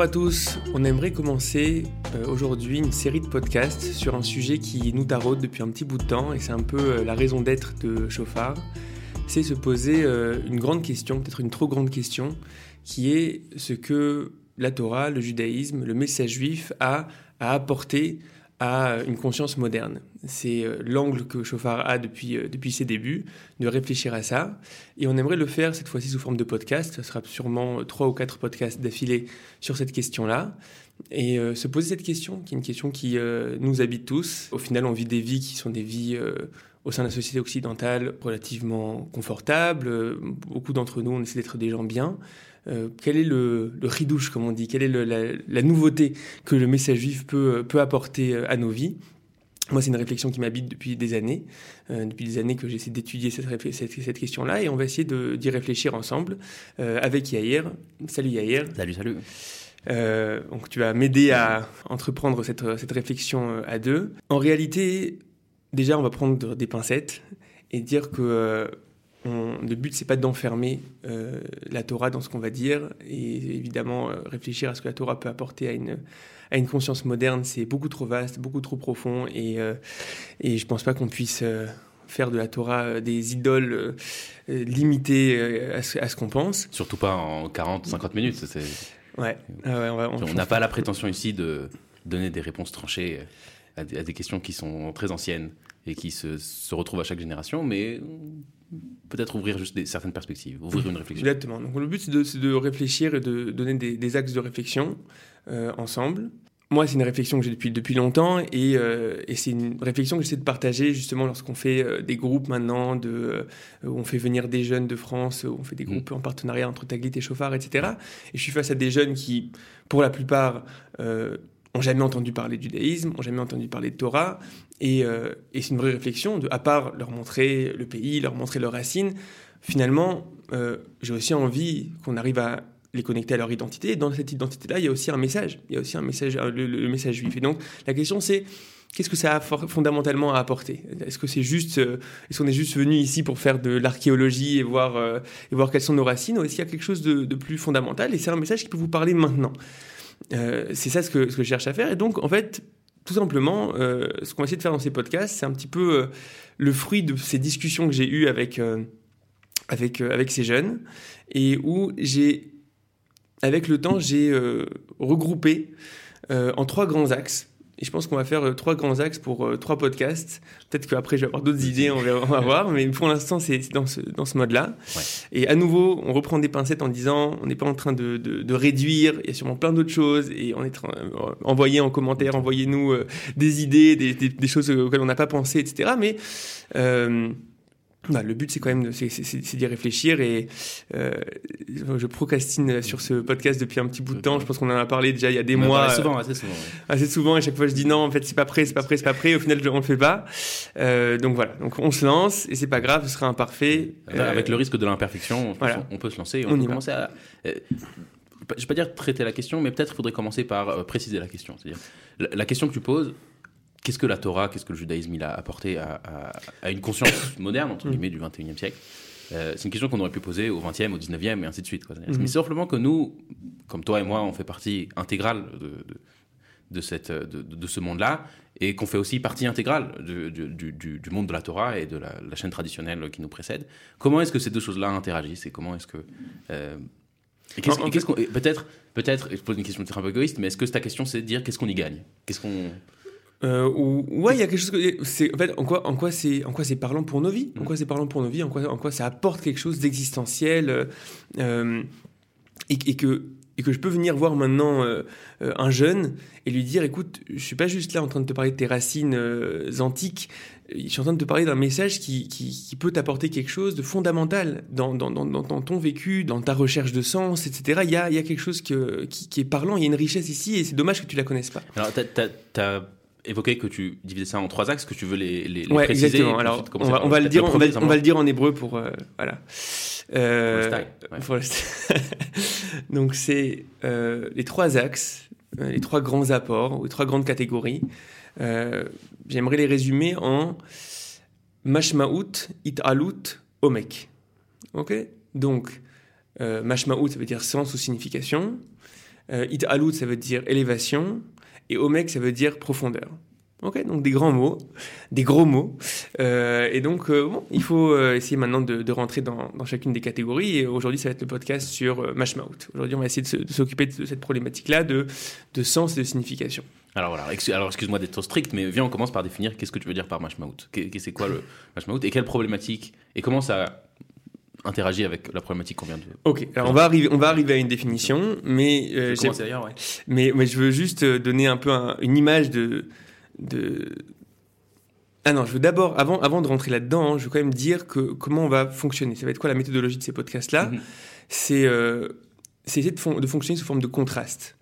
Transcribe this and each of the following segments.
Bonjour à tous, on aimerait commencer euh, aujourd'hui une série de podcasts sur un sujet qui nous taraude depuis un petit bout de temps et c'est un peu euh, la raison d'être de Chauffard. C'est se poser euh, une grande question, peut-être une trop grande question, qui est ce que la Torah, le judaïsme, le message juif a à à une conscience moderne. C'est euh, l'angle que Chauffard a depuis, euh, depuis ses débuts, de réfléchir à ça. Et on aimerait le faire cette fois-ci sous forme de podcast. Ce sera sûrement trois ou quatre podcasts d'affilée sur cette question-là. Et euh, se poser cette question, qui est une question qui nous habite tous. Au final, on vit des vies qui sont des vies au sein de la société occidentale relativement confortables. Beaucoup d'entre nous, on essaie d'être des gens bien. Euh, quel est le, le ridouche, comme on dit? Quelle est la, nouveauté que le message juif peut, peut apporter euh, à nos vies? Moi, c'est une réflexion qui m'habite depuis des années, euh, depuis des années que j'essaie d'étudier cette, cette, question-là, et on va essayer d'y réfléchir ensemble avec Yair. Salut Yair. Salut, salut. donc tu vas m'aider à entreprendre cette, cette réflexion à deux. En réalité, déjà, on va prendre des pincettes et dire que le but, c'est pas d'enfermer euh, la Torah dans ce qu'on va dire, et évidemment, euh, réfléchir à ce que la Torah peut apporter à une, à une conscience moderne, c'est beaucoup trop vaste, beaucoup trop profond, et, euh, et je pense pas qu'on puisse faire de la Torah des idoles limitées à ce, qu'on pense. Surtout pas en 40-50 minutes. C'est... Ouais. Ah on n'a pas la prétention ici de donner des réponses tranchées à des, à des, questions qui sont très anciennes et qui se, se retrouvent à chaque génération, mais peut-être ouvrir juste des, certaines perspectives, ouvrir une réflexion. Exactement. Donc le but, c'est de, de, réfléchir et de donner des, des axes de réflexion euh, ensemble. Moi, c'est une réflexion que j'ai depuis, depuis longtemps et, euh, et c'est une réflexion que j'essaie de partager justement lorsqu'on fait euh, des groupes maintenant, de, où on fait venir des jeunes de France, où on fait des mm. groupes en partenariat entre Taglit et Chauffard, etc. Et je suis face à des jeunes qui, pour la plupart, ont jamais entendu parler du judaïsme, ont jamais entendu parler de Torah, et, euh, et c'est une vraie réflexion, à part leur montrer le pays, leur montrer leurs racines, finalement, euh, j'ai aussi envie qu'on arrive à les connecter à leur identité, et dans cette identité-là, il y a aussi un message, il y a aussi un message, le, message juif. Et donc, la question c'est, qu'est-ce que ça a fondamentalement à apporter? Est-ce que c'est juste, euh, est-ce qu'on est juste venu ici pour faire de l'archéologie et voir, et voir quelles sont nos racines, ou est-ce qu'il y a quelque chose de, plus fondamental? Et c'est un message qui peut vous parler maintenant. Euh, c'est ça ce que, ce que je cherche à faire. Et donc, en fait, tout simplement, euh, ce qu'on va essayer de faire dans ces podcasts, c'est un petit peu euh, le fruit de ces discussions que j'ai eues avec, avec, avec ces jeunes et où j'ai, avec le temps, j'ai regroupé en trois grands axes et je pense qu'on va faire euh, trois grands axes pour euh, trois podcasts. Peut-être qu'après, je vais avoir d'autres idées, on va, voir. Mais pour l'instant, c'est dans ce, dans ce mode-là. Et à nouveau, on reprend des pincettes en disant on n'est pas en train de, de, réduire. Il y a sûrement plein d'autres choses. Et on est euh, envoyez en commentaire, envoyez-nous des idées, des, des, choses auxquelles on n'a pas pensé, etc. Mais bah, le but, c'est quand même d'y réfléchir et euh, je procrastine sur ce podcast depuis un petit bout de temps. Je pense qu'on en a parlé déjà il y a des mois. Assez souvent, assez souvent. Assez souvent, et chaque fois je dis non, en fait, c'est pas prêt, c'est pas prêt, c'est pas prêt. Au final, on le fait pas. Euh, donc voilà, donc on se lance et c'est pas grave, ce sera imparfait. Euh, avec le risque de l'imperfection, on peut se lancer. on, peut commencer à. je vais pas dire traiter la question, mais peut-être faudrait commencer par préciser la question. C'est-à-dire, la question que tu poses, qu'est-ce que la Torah, qu'est-ce que le judaïsme il a apporté à, une conscience moderne, entre guillemets, du 21e siècle euh, C'est une question qu'on aurait pu poser au 20e, au 19e et ainsi de suite. Quoi. Mais simplement que nous, comme toi et moi, on fait partie intégrale de, de, cette, de, ce monde-là et qu'on fait aussi partie intégrale du, du, monde de la Torah et de la, chaîne traditionnelle qui nous précède. Comment est-ce que ces deux choses-là interagissent et comment est-ce que... Euh, peut-être, peut-être, je pose une question peut-être un peu égoïste, mais est-ce que ta question c'est de dire qu'est-ce qu'on y gagne? Qu'est-ce qu'on euh, ouais, il y a quelque chose que c'est en fait en quoi en quoi c'est en quoi c'est parlant pour nos vies, en quoi c'est parlant pour nos vies, en quoi en quoi ça apporte quelque chose d'existentiel euh, euh et, et, que et que je peux venir voir maintenant euh, un jeune et lui dire écoute, je suis pas juste là en train de te parler de tes racines antiques, je suis en train de te parler d'un message qui, qui, qui peut t'apporter quelque chose de fondamental dans, dans, dans, dans, ton vécu, dans ta recherche de sens, etc. Il y a, il y a quelque chose que, qui, qui, est parlant, il y a une richesse ici et c'est dommage que tu la connaisses pas. Alors, t'as évoqué que tu divisais ça en trois axes, que tu veux les, les, ouais, préciser. Exactement. Alors, on va, le dire, on va, le dire en hébreu pour euh, voilà. Euh, Donc c'est euh, les trois axes, euh, les trois grands apports ou les trois grandes catégories. J'aimerais les résumer en mashmaout, italut, omek. Ok? Donc mashmaout, ça veut dire sens ou signification. It Alut, ça veut dire élévation. Et Omek, ça veut dire profondeur. Ok, donc des grands mots, des gros mots. Euh, et donc, euh, il faut euh, essayer maintenant de, rentrer dans, chacune des catégories. Et aujourd'hui, ça va être le podcast sur Mashmouth. Aujourd'hui, on va essayer de, s'occuper de, cette problématique-là de, de sens et de signification. Alors voilà, alors excuse-moi d'être strict, mais viens, on commence par définir qu'est-ce que tu veux dire par Mashmouth. C'est quoi le Mashmouth et quelle problématique et comment ça interagit avec la problématique qu'on vient de. Ok, alors on va arriver, on va arriver à une définition, mais euh, ouais. mais, mais je veux juste donner un peu une image de de... Ah non, je veux d'abord, avant, avant de rentrer là-dedans, hein, je veux quand même dire que comment on va fonctionner. Ça va être quoi la méthodologie de ces podcasts-là mhm. C'est euh, essayer de, de, fonctionner sous forme de contraste.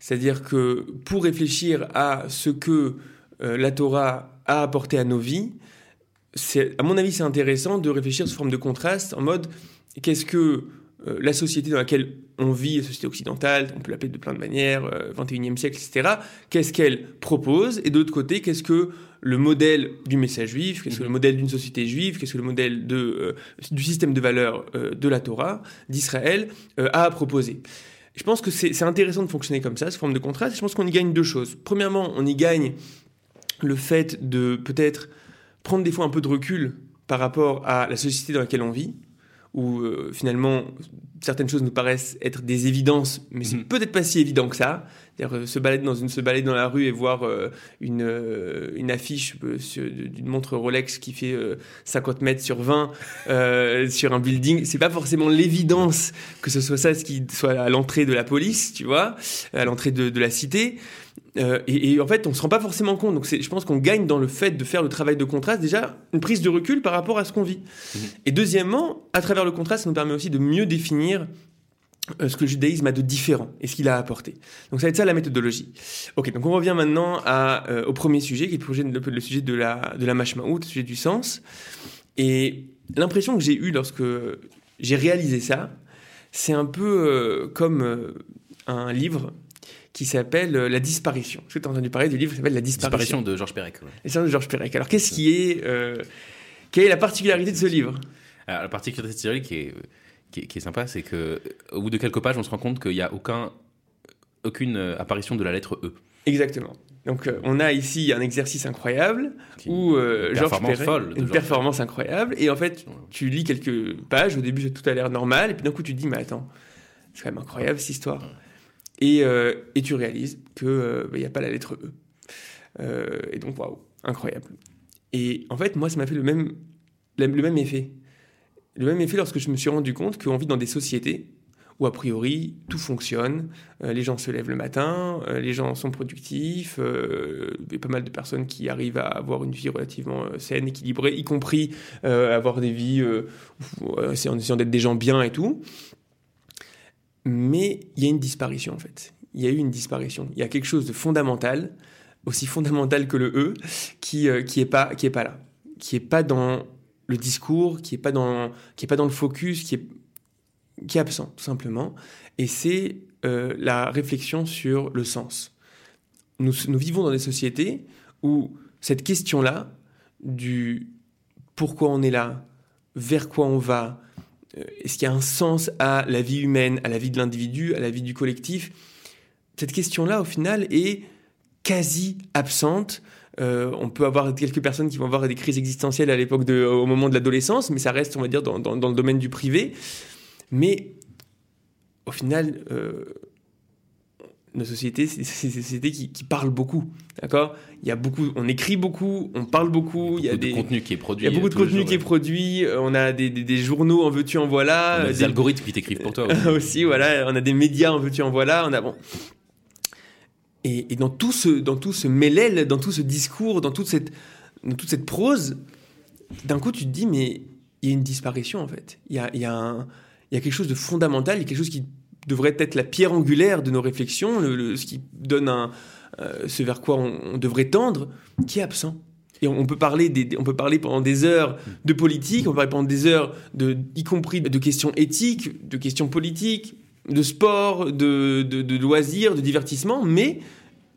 C'est-à-dire que pour réfléchir à ce que euh, la Torah a apporté à nos vies, à mon avis, c'est intéressant de réfléchir sous forme de contraste en mode qu'est-ce que euh, la société dans laquelle on vit, la société occidentale, on peut l'appeler de plein de manières, 21e euh, siècle, etc., qu'est-ce qu'elle propose? Et de l'autre côté, qu'est-ce que le modèle du message juif, qu'est-ce que le modèle d'une société juive, qu'est-ce que le modèle de, euh, du système de valeurs de la Torah, d'Israël, a à proposer Je pense que c'est intéressant de fonctionner comme ça, sous forme de contraste. Je pense qu'on y gagne deux choses. Premièrement, on y gagne le fait de peut-être prendre des fois un peu de recul par rapport à la société dans laquelle on vit où euh, finalement certaines choses nous paraissent être des évidences, mais c'est mhm. peut-être pas si évident que ça. C'est-à-dire euh, se balader dans une se balader dans la rue et voir euh, une une affiche d'une montre Rolex qui fait 50 mètres sur 20 sur un building, c'est pas forcément l'évidence que ce soit ça ce qui soit à l'entrée de la police, tu vois, à l'entrée de, de la cité. Euh, et, en fait, on se rend pas forcément compte. Donc, je pense qu'on gagne dans le fait de faire le travail de contraste, déjà, une prise de recul par rapport à ce qu'on vit. Mhm. Et deuxièmement, à travers le contraste, ça nous permet aussi de mieux définir euh, ce que le judaïsme a de différent et ce qu'il a apporté. Donc, ça va être ça la méthodologie. Ok, donc on revient maintenant à, euh, au premier sujet, qui est le, le, sujet de la, de la mashmaout, le sujet du sens. Et l'impression que j'ai eue lorsque j'ai réalisé ça, c'est un peu comme un livre qui s'appelle euh, La disparition. Est-ce que tu as entendu parler du livre qui s'appelle La disparition, de Georges Perec. Ouais. de Georges Perec. Alors, qu'est-ce qui est. Euh, quelle est la particularité de ce livre? Alors, La particularité de ce livre qui est, qui est, sympa, c'est que au bout de quelques pages, on se rend compte qu'il n'y a aucun, aucune euh, apparition de la lettre E. Exactement. Donc on a ici un exercice incroyable où Georges Perec, une performance incroyable et en fait tu lis quelques pages au début tout a l'air normal et puis d'un coup tu te dis mais attends c'est quand même incroyable cette histoire. Euh, et, tu réalises qu'il euh, n'y bah, a pas la lettre E. Euh, et donc, waouh, incroyable. Et en fait, moi, ça m'a fait le même, le même effet. Le même effet lorsque je me suis rendu compte qu'on vit dans des sociétés où, a priori, tout fonctionne. les gens se lèvent le matin, les gens sont productifs, il y a pas mal de personnes qui arrivent à avoir une vie relativement saine, équilibrée, y compris avoir des vies en essayant d'être des gens bien et tout. Mais il y a une disparition en fait. Il y a eu une disparition. Il y a quelque chose de fondamental, aussi fondamental que le E, qui euh, qui est pas qui est pas là, qui est pas dans le discours, qui est pas dans qui est pas dans le focus, qui est qui est absent tout simplement. Et c'est euh, la réflexion sur le sens. Nous, nous vivons dans des sociétés où cette question-là du pourquoi on est là, vers quoi on va, est-ce qu'il y a un sens à la vie humaine, à la vie de l'individu, à la vie du collectif? Cette question-là, au final, est quasi absente. Euh, on peut avoir quelques personnes qui vont avoir des crises existentielles à l'époque au moment de l'adolescence, mais ça reste, on va dire, dans, le domaine du privé. Mais au final, euh, nos sociétés, c'est des sociétés qui, parlent beaucoup, d'accord? Il y a beaucoup, on écrit beaucoup, on parle beaucoup. Il y a, des, de contenu qui est produit. Il y a beaucoup de contenu qui est produit. Euh, on a des, journaux en veux-tu en voilà. des, algorithmes qui t'écrivent pour toi aussi. voilà. On a des médias en veux-tu en voilà. On a bon. Et, dans tout ce, dans tout ce mêlel, dans tout ce discours, dans toute cette, dans toute cette prose, d'un coup, tu te dis mais il y a une disparition en fait. Il y a, il y a un, il y a quelque chose de fondamental, il y a quelque chose qui devrait être la pierre angulaire de nos réflexions, le, ce qui donne un, euh, ce vers quoi on, devrait tendre, qui est absent. Et on peut parler, des, on peut parler pendant des heures de politique, on peut parler pendant des heures, de, y compris de questions éthiques, de questions politiques, de sport, de, de, loisirs, de divertissement, mais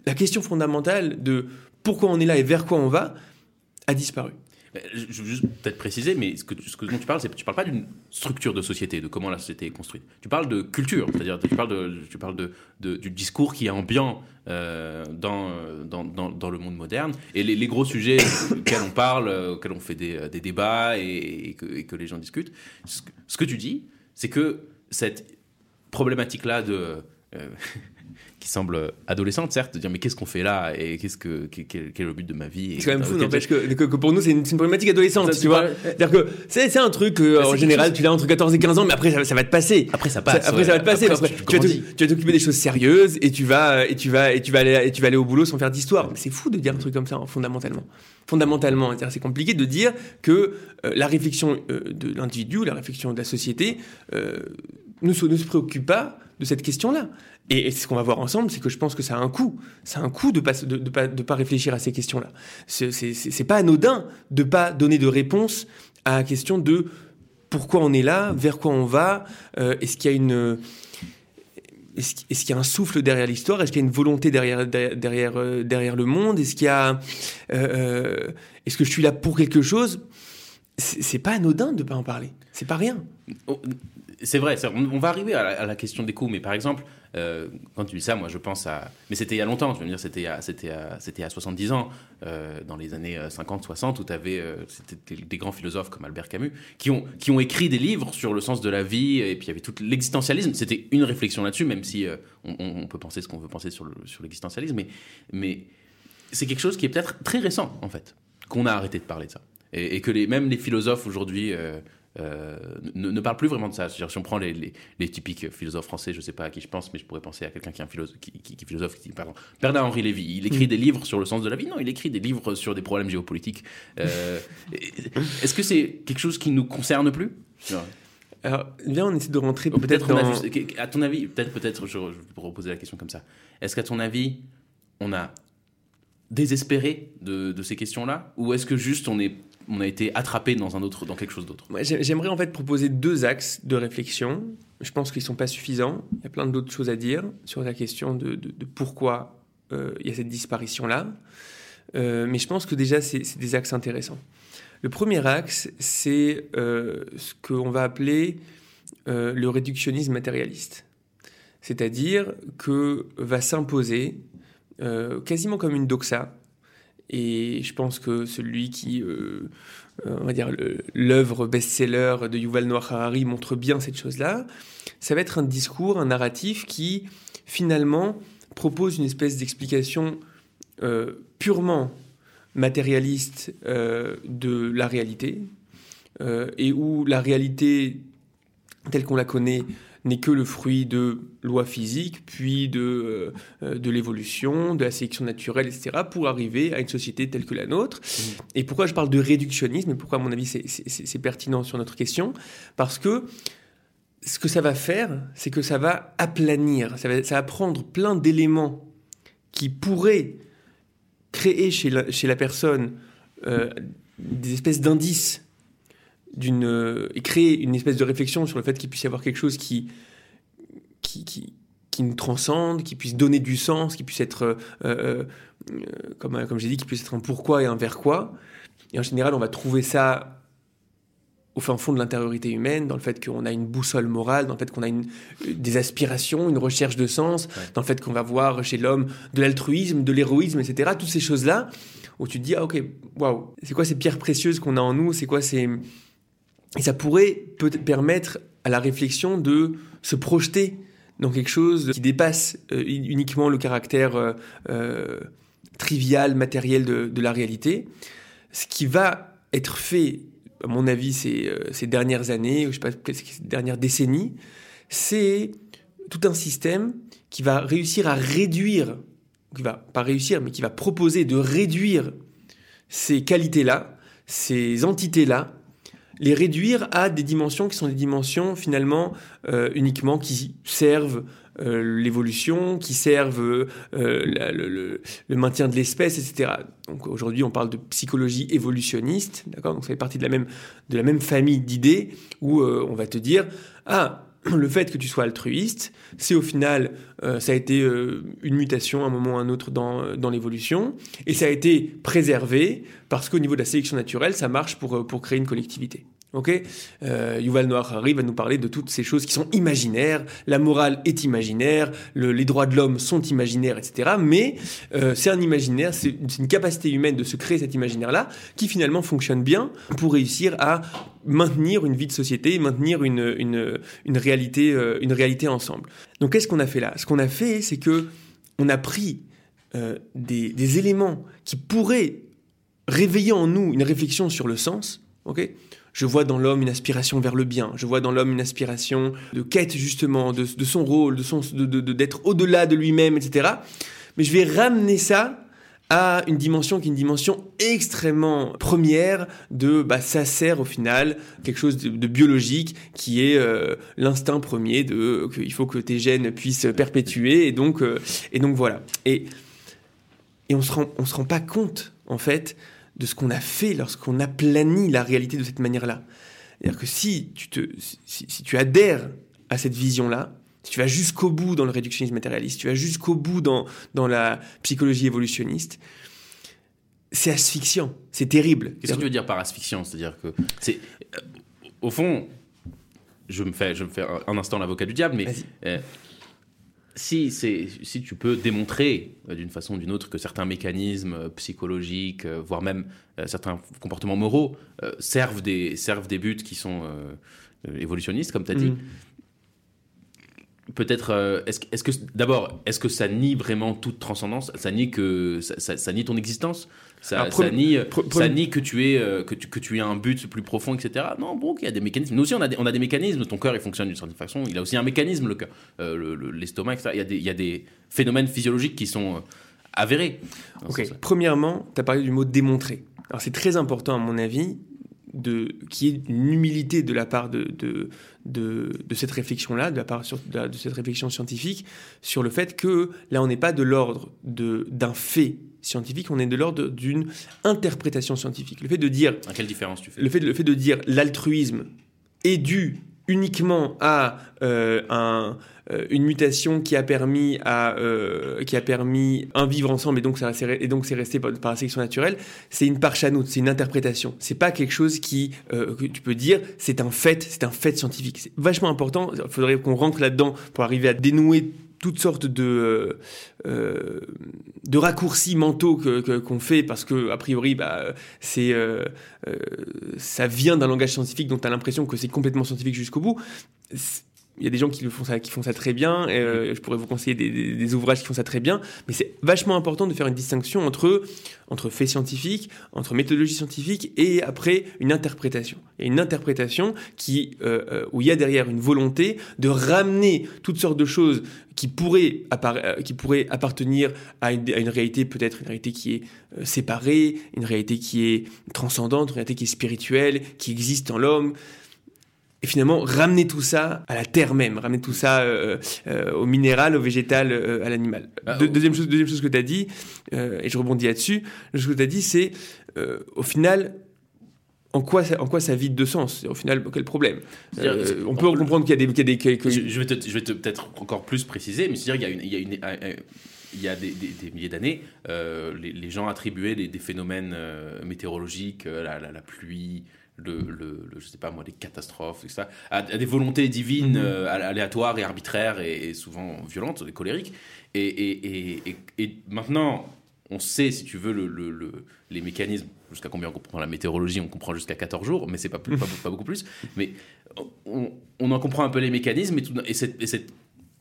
la question fondamentale de pourquoi on est là et vers quoi on va a disparu. Je veux juste peut-être préciser, mais ce, que, que dont tu parles, c'est tu parles pas d'une structure de société, de comment la société est construite. Tu parles de culture, c'est-à-dire tu parles, de, tu parles du discours qui est ambiant euh, dans, dans, le monde moderne. Et les, gros sujets auxquels on parle, auxquels on fait des, des débats et, que, que, les gens discutent, ce que tu dis, c'est que cette problématique-là de qui semble adolescente, certes, de dire mais qu'est-ce qu'on fait là et qu'est-ce que quel, est le but de ma vie C'est quand même fou, n'empêche que, que, pour nous c'est une, problématique adolescente, tu vois. C'est-à-dire que c'est un truc euh, en général tu l'as entre 14 et 15 ans, mais après ça, va te passer. Après ça passe. après ça va te passer. Après, tu, vas t'occuper des choses sérieuses et tu vas et tu vas et tu vas aller et tu vas aller au boulot sans faire d'histoire. C'est fou de dire un truc comme ça hein, fondamentalement. Fondamentalement, c'est compliqué de dire que euh, la réflexion euh, de l'individu, la réflexion de la société, ne, ne se préoccupe pas de cette question-là. Et, ce qu'on va voir ensemble, c'est que je pense que ça a un coût. Ça a un coût de pas, de, pas, de pas réfléchir à ces questions-là. C'est pas anodin de pas donner de réponse à la question de pourquoi on est là, vers quoi on va, euh, est-ce qu'il y a une est-ce qu'il y a un souffle derrière l'histoire Est-ce qu'il y a une volonté derrière derrière euh, derrière le monde Est-ce qu'il euh, est-ce que je suis là pour quelque chose? C'est pas anodin de pas en parler. C'est pas rien. C'est vrai, on, va arriver à la, question des coûts, mais par exemple, euh, quand tu dis ça, moi je pense à. Mais c'était il y a longtemps, je veux dire, c'était à, c'était à 70 ans, euh, dans les années 50-60, où tu avais euh, des, grands philosophes comme Albert Camus qui ont, qui ont écrit des livres sur le sens de la vie, et puis il y avait tout l'existentialisme. C'était une réflexion là-dessus, même si on, peut penser ce qu'on veut penser sur, le, sur l'existentialisme, mais, mais c'est quelque chose qui est peut-être très récent, en fait, qu'on a arrêté de parler de ça. Et, que les, même les philosophes aujourd'hui euh, ne, ne, parle plus vraiment de ça. Si on prend les, les, typiques philosophes français, je ne sais pas à qui je pense, mais je pourrais penser à quelqu'un qui est un philosophe, qui, qui, philosophe, qui, pardon, Bernard-Henri Lévy. Il écrit mm. des livres sur le sens de la vie. Non, il écrit des livres sur des problèmes géopolitiques. Euh, Est-ce que c'est quelque chose qui nous concerne plus? Alors, bien, on essaie de rentrer peut-être dans... à ton avis, peut-être, peut-être, je, je pourrais reposer la question comme ça. Est-ce qu'à ton avis, on a désespéré de, de ces questions-là? Ou est-ce que juste on est on a été attrapé dans un autre, dans quelque chose d'autre. J'aimerais en fait proposer deux axes de réflexion. Je pense qu'ils sont pas suffisants. Il y a plein d'autres choses à dire sur la question de, pourquoi euh, il y a cette disparition là. Euh, mais je pense que déjà c'est des axes intéressants. Le premier axe, c'est euh, ce qu'on va appeler le réductionnisme matérialiste. C'est-à-dire que va s'imposer quasiment comme une doxa, et je pense que celui qui, euh, euh, on va dire, l'œuvre best-seller de Yuval Noah Harari montre bien cette chose-là, ça va être un discours, un narratif qui, finalement, propose une espèce d'explication euh, purement matérialiste de la réalité, et où la réalité telle qu'on la connaît n'est que le fruit de lois physiques, puis de, euh, de l'évolution, de la sélection naturelle, etc., pour arriver à une société telle que la nôtre. Mmh. Et pourquoi je parle de réductionnisme, et pourquoi, à mon avis, c'est pertinent sur notre question? Parce que ce que ça va faire, c'est que ça va aplanir, ça va, ça va prendre plein d'éléments qui pourraient créer chez la, chez la personne euh, des espèces d'indices d'une euh, et créer une espèce de réflexion sur le fait qu'il puisse y avoir quelque chose qui qui, qui, qui nous transcende, qui puisse donner du sens, qui puisse être, euh, euh, comme, comme j'ai dit, qui puisse être un pourquoi et un vers quoi. Et en général, on va trouver ça au fin fond de l'intériorité humaine, dans le fait qu'on a une boussole morale, dans le fait qu'on a une, des aspirations, une recherche de sens, dans le fait qu'on va voir chez l'homme de l'altruisme, de l'héroïsme, etc. Toutes ces choses-là, où tu te dis, ah ok, waouh, c'est quoi ces pierres précieuses qu'on a en nous, c'est quoi ces et ça pourrait peut permettre à la réflexion de se projeter dans quelque chose qui dépasse euh, uniquement le caractère euh, euh, trivial, matériel de, la réalité. Ce qui va être fait, à mon avis, ces, dernières années, ou je sais pas, ces dernières décennies, c'est tout un système qui va réussir à réduire, qui va pas réussir, mais qui va proposer de réduire ces qualités-là, ces entités-là, les réduire à des dimensions qui sont des dimensions finalement euh, uniquement qui servent euh, l'évolution, qui servent euh, le, maintien de l'espèce, etc. Donc aujourd'hui, on parle de psychologie évolutionniste, d'accord? Donc ça fait partie de la même, de la même famille d'idées où on va te dire ah le fait que tu sois altruiste, c'est au final, euh, ça a été euh, une mutation à un moment ou à un autre dans, dans l'évolution, et ça a été préservé parce qu'au niveau de la sélection naturelle, ça marche pour, pour créer une collectivité. Ok, euh, Yuval Noah Harari va nous parler de toutes ces choses qui sont imaginaires. La morale est imaginaire, les droits de l'homme sont imaginaires, etc. Mais euh, c'est un imaginaire, c'est une capacité humaine de se créer cet imaginaire-là qui finalement fonctionne bien pour réussir à maintenir une vie de société, maintenir une, une, réalité, euh, une réalité ensemble. Donc qu'est-ce qu'on a fait là? Ce qu'on a fait, c'est que on a pris des, des éléments qui pourraient réveiller en nous une réflexion sur le sens. ok? Je vois dans l'homme une aspiration vers le bien. Je vois dans l'homme une aspiration de quête justement de, son rôle, de son, d'être au-delà de lui-même, etc. Mais je vais ramener ça à une dimension qui est une dimension extrêmement première de bah, ça sert au final quelque chose de, biologique qui est euh, l'instinct premier de qu'il faut que tes gènes puissent perpétuer et donc euh, et donc voilà et et on se rend on se rend pas compte en fait de ce qu'on a fait lorsqu'on a plani la réalité de cette manière-là. C'est-à-dire que si tu, te, si, tu adhères à cette vision-là, si tu vas jusqu'au bout dans le réductionnisme matérialiste, si tu vas jusqu'au bout dans, dans la psychologie évolutionniste, c'est asphyxiant, c'est terrible. Qu'est-ce que tu veux dire par asphyxiant? C'est-à-dire que c'est euh, au fond, je me fais, je me fais un instant l'avocat du diable, mais si, si tu peux démontrer euh, d'une façon ou d'une autre que certains mécanismes euh, psychologiques, euh, voire même certains comportements moraux, servent, des, servent des buts qui sont évolutionnistes, comme tu as dit, mm. Peut-être, est-ce est que, d'abord, est-ce que ça nie vraiment toute transcendance? Ça nie, que, ça nie ton existence? Ça, nie, ça nie que tu, es, euh, que, tu, que tu aies un but plus profond, etc. Non, bon, il y a des mécanismes. Nous aussi, on a des, on a des mécanismes. Ton cœur, il fonctionne d'une certaine façon. Il a aussi un mécanisme, le cœur, euh, l'estomac, etc. Il y, a des, il y a des phénomènes physiologiques qui sont euh, avérés. Ok. Premièrement, tu as parlé du mot démontrer. Alors, c'est très important, à mon avis, de, qu'il y ait une humilité de la part de, de, de, de cette réflexion-là, de la part de, de, cette réflexion scientifique, sur le fait que là, on n'est pas de l'ordre d'un fait scientifique, on est de l'ordre d'une interprétation scientifique. Le fait de dire. À quelle différence tu fais? le fait, le fait de dire l'altruisme est dû uniquement à euh, euh, une mutation qui a permis à euh, qui a permis un vivre ensemble et donc ça et donc c'est resté par, la sélection naturelle c'est une parchanoute c'est une interprétation. C'est pas quelque chose qui que tu peux dire c'est un fait c'est un fait scientifique. C'est vachement important il faudrait qu'on rentre là-dedans pour arriver à dénouer toutes sortes de, euh, euh, de raccourcis mentaux que, qu'on fait parce que a priori bah, c'est, euh, ça vient d'un langage scientifique dont tu as l'impression que c'est complètement scientifique jusqu'au bout il y a des gens qui, font, ça, très bien, et, euh, je pourrais vous conseiller des, ouvrages qui font ça très bien, mais c'est vachement important de faire une distinction entre, entre faits scientifiques, entre méthodologie scientifique et après une interprétation. A une interprétation qui, euh, euh, où il y a derrière une volonté de ramener toutes sortes de choses qui pourraient, qui pourraient appartenir à une réalité, peut-être une réalité qui est séparée, une réalité qui est transcendante, une réalité qui est spirituelle, qui existe en l'homme et finalement ramener tout ça à la terre même, ramener tout ça euh, euh, au minéral, au végétal, euh, à l'animal. Bah, deuxième chose, deuxième chose que tu as dit, et je rebondis là-dessus, ce que tu as dit, c'est au final, en quoi, ça, en quoi ça vide de sens? Au final, quel problème? On peut comprendre qu'il y a des... des je, vais te, je vais peut-être encore plus préciser, mais c'est-à-dire qu'il y a, une, il y a, une, il y a des, des, milliers d'années, les, les, gens attribuaient des, phénomènes météorologiques, la, la, la, pluie, le, le, je sais pas moi, les catastrophes, etc., à, des volontés divines mhm. euh, aléatoires et arbitraires et, souvent violentes, et colériques. Et, et, et, maintenant, on sait, si tu veux, le, les mécanismes, jusqu'à combien on comprend la météorologie, on comprend jusqu'à 14 jours, mais c'est pas, pas, pas, beaucoup plus. Mais on, on, en comprend un peu les mécanismes et, cette, cette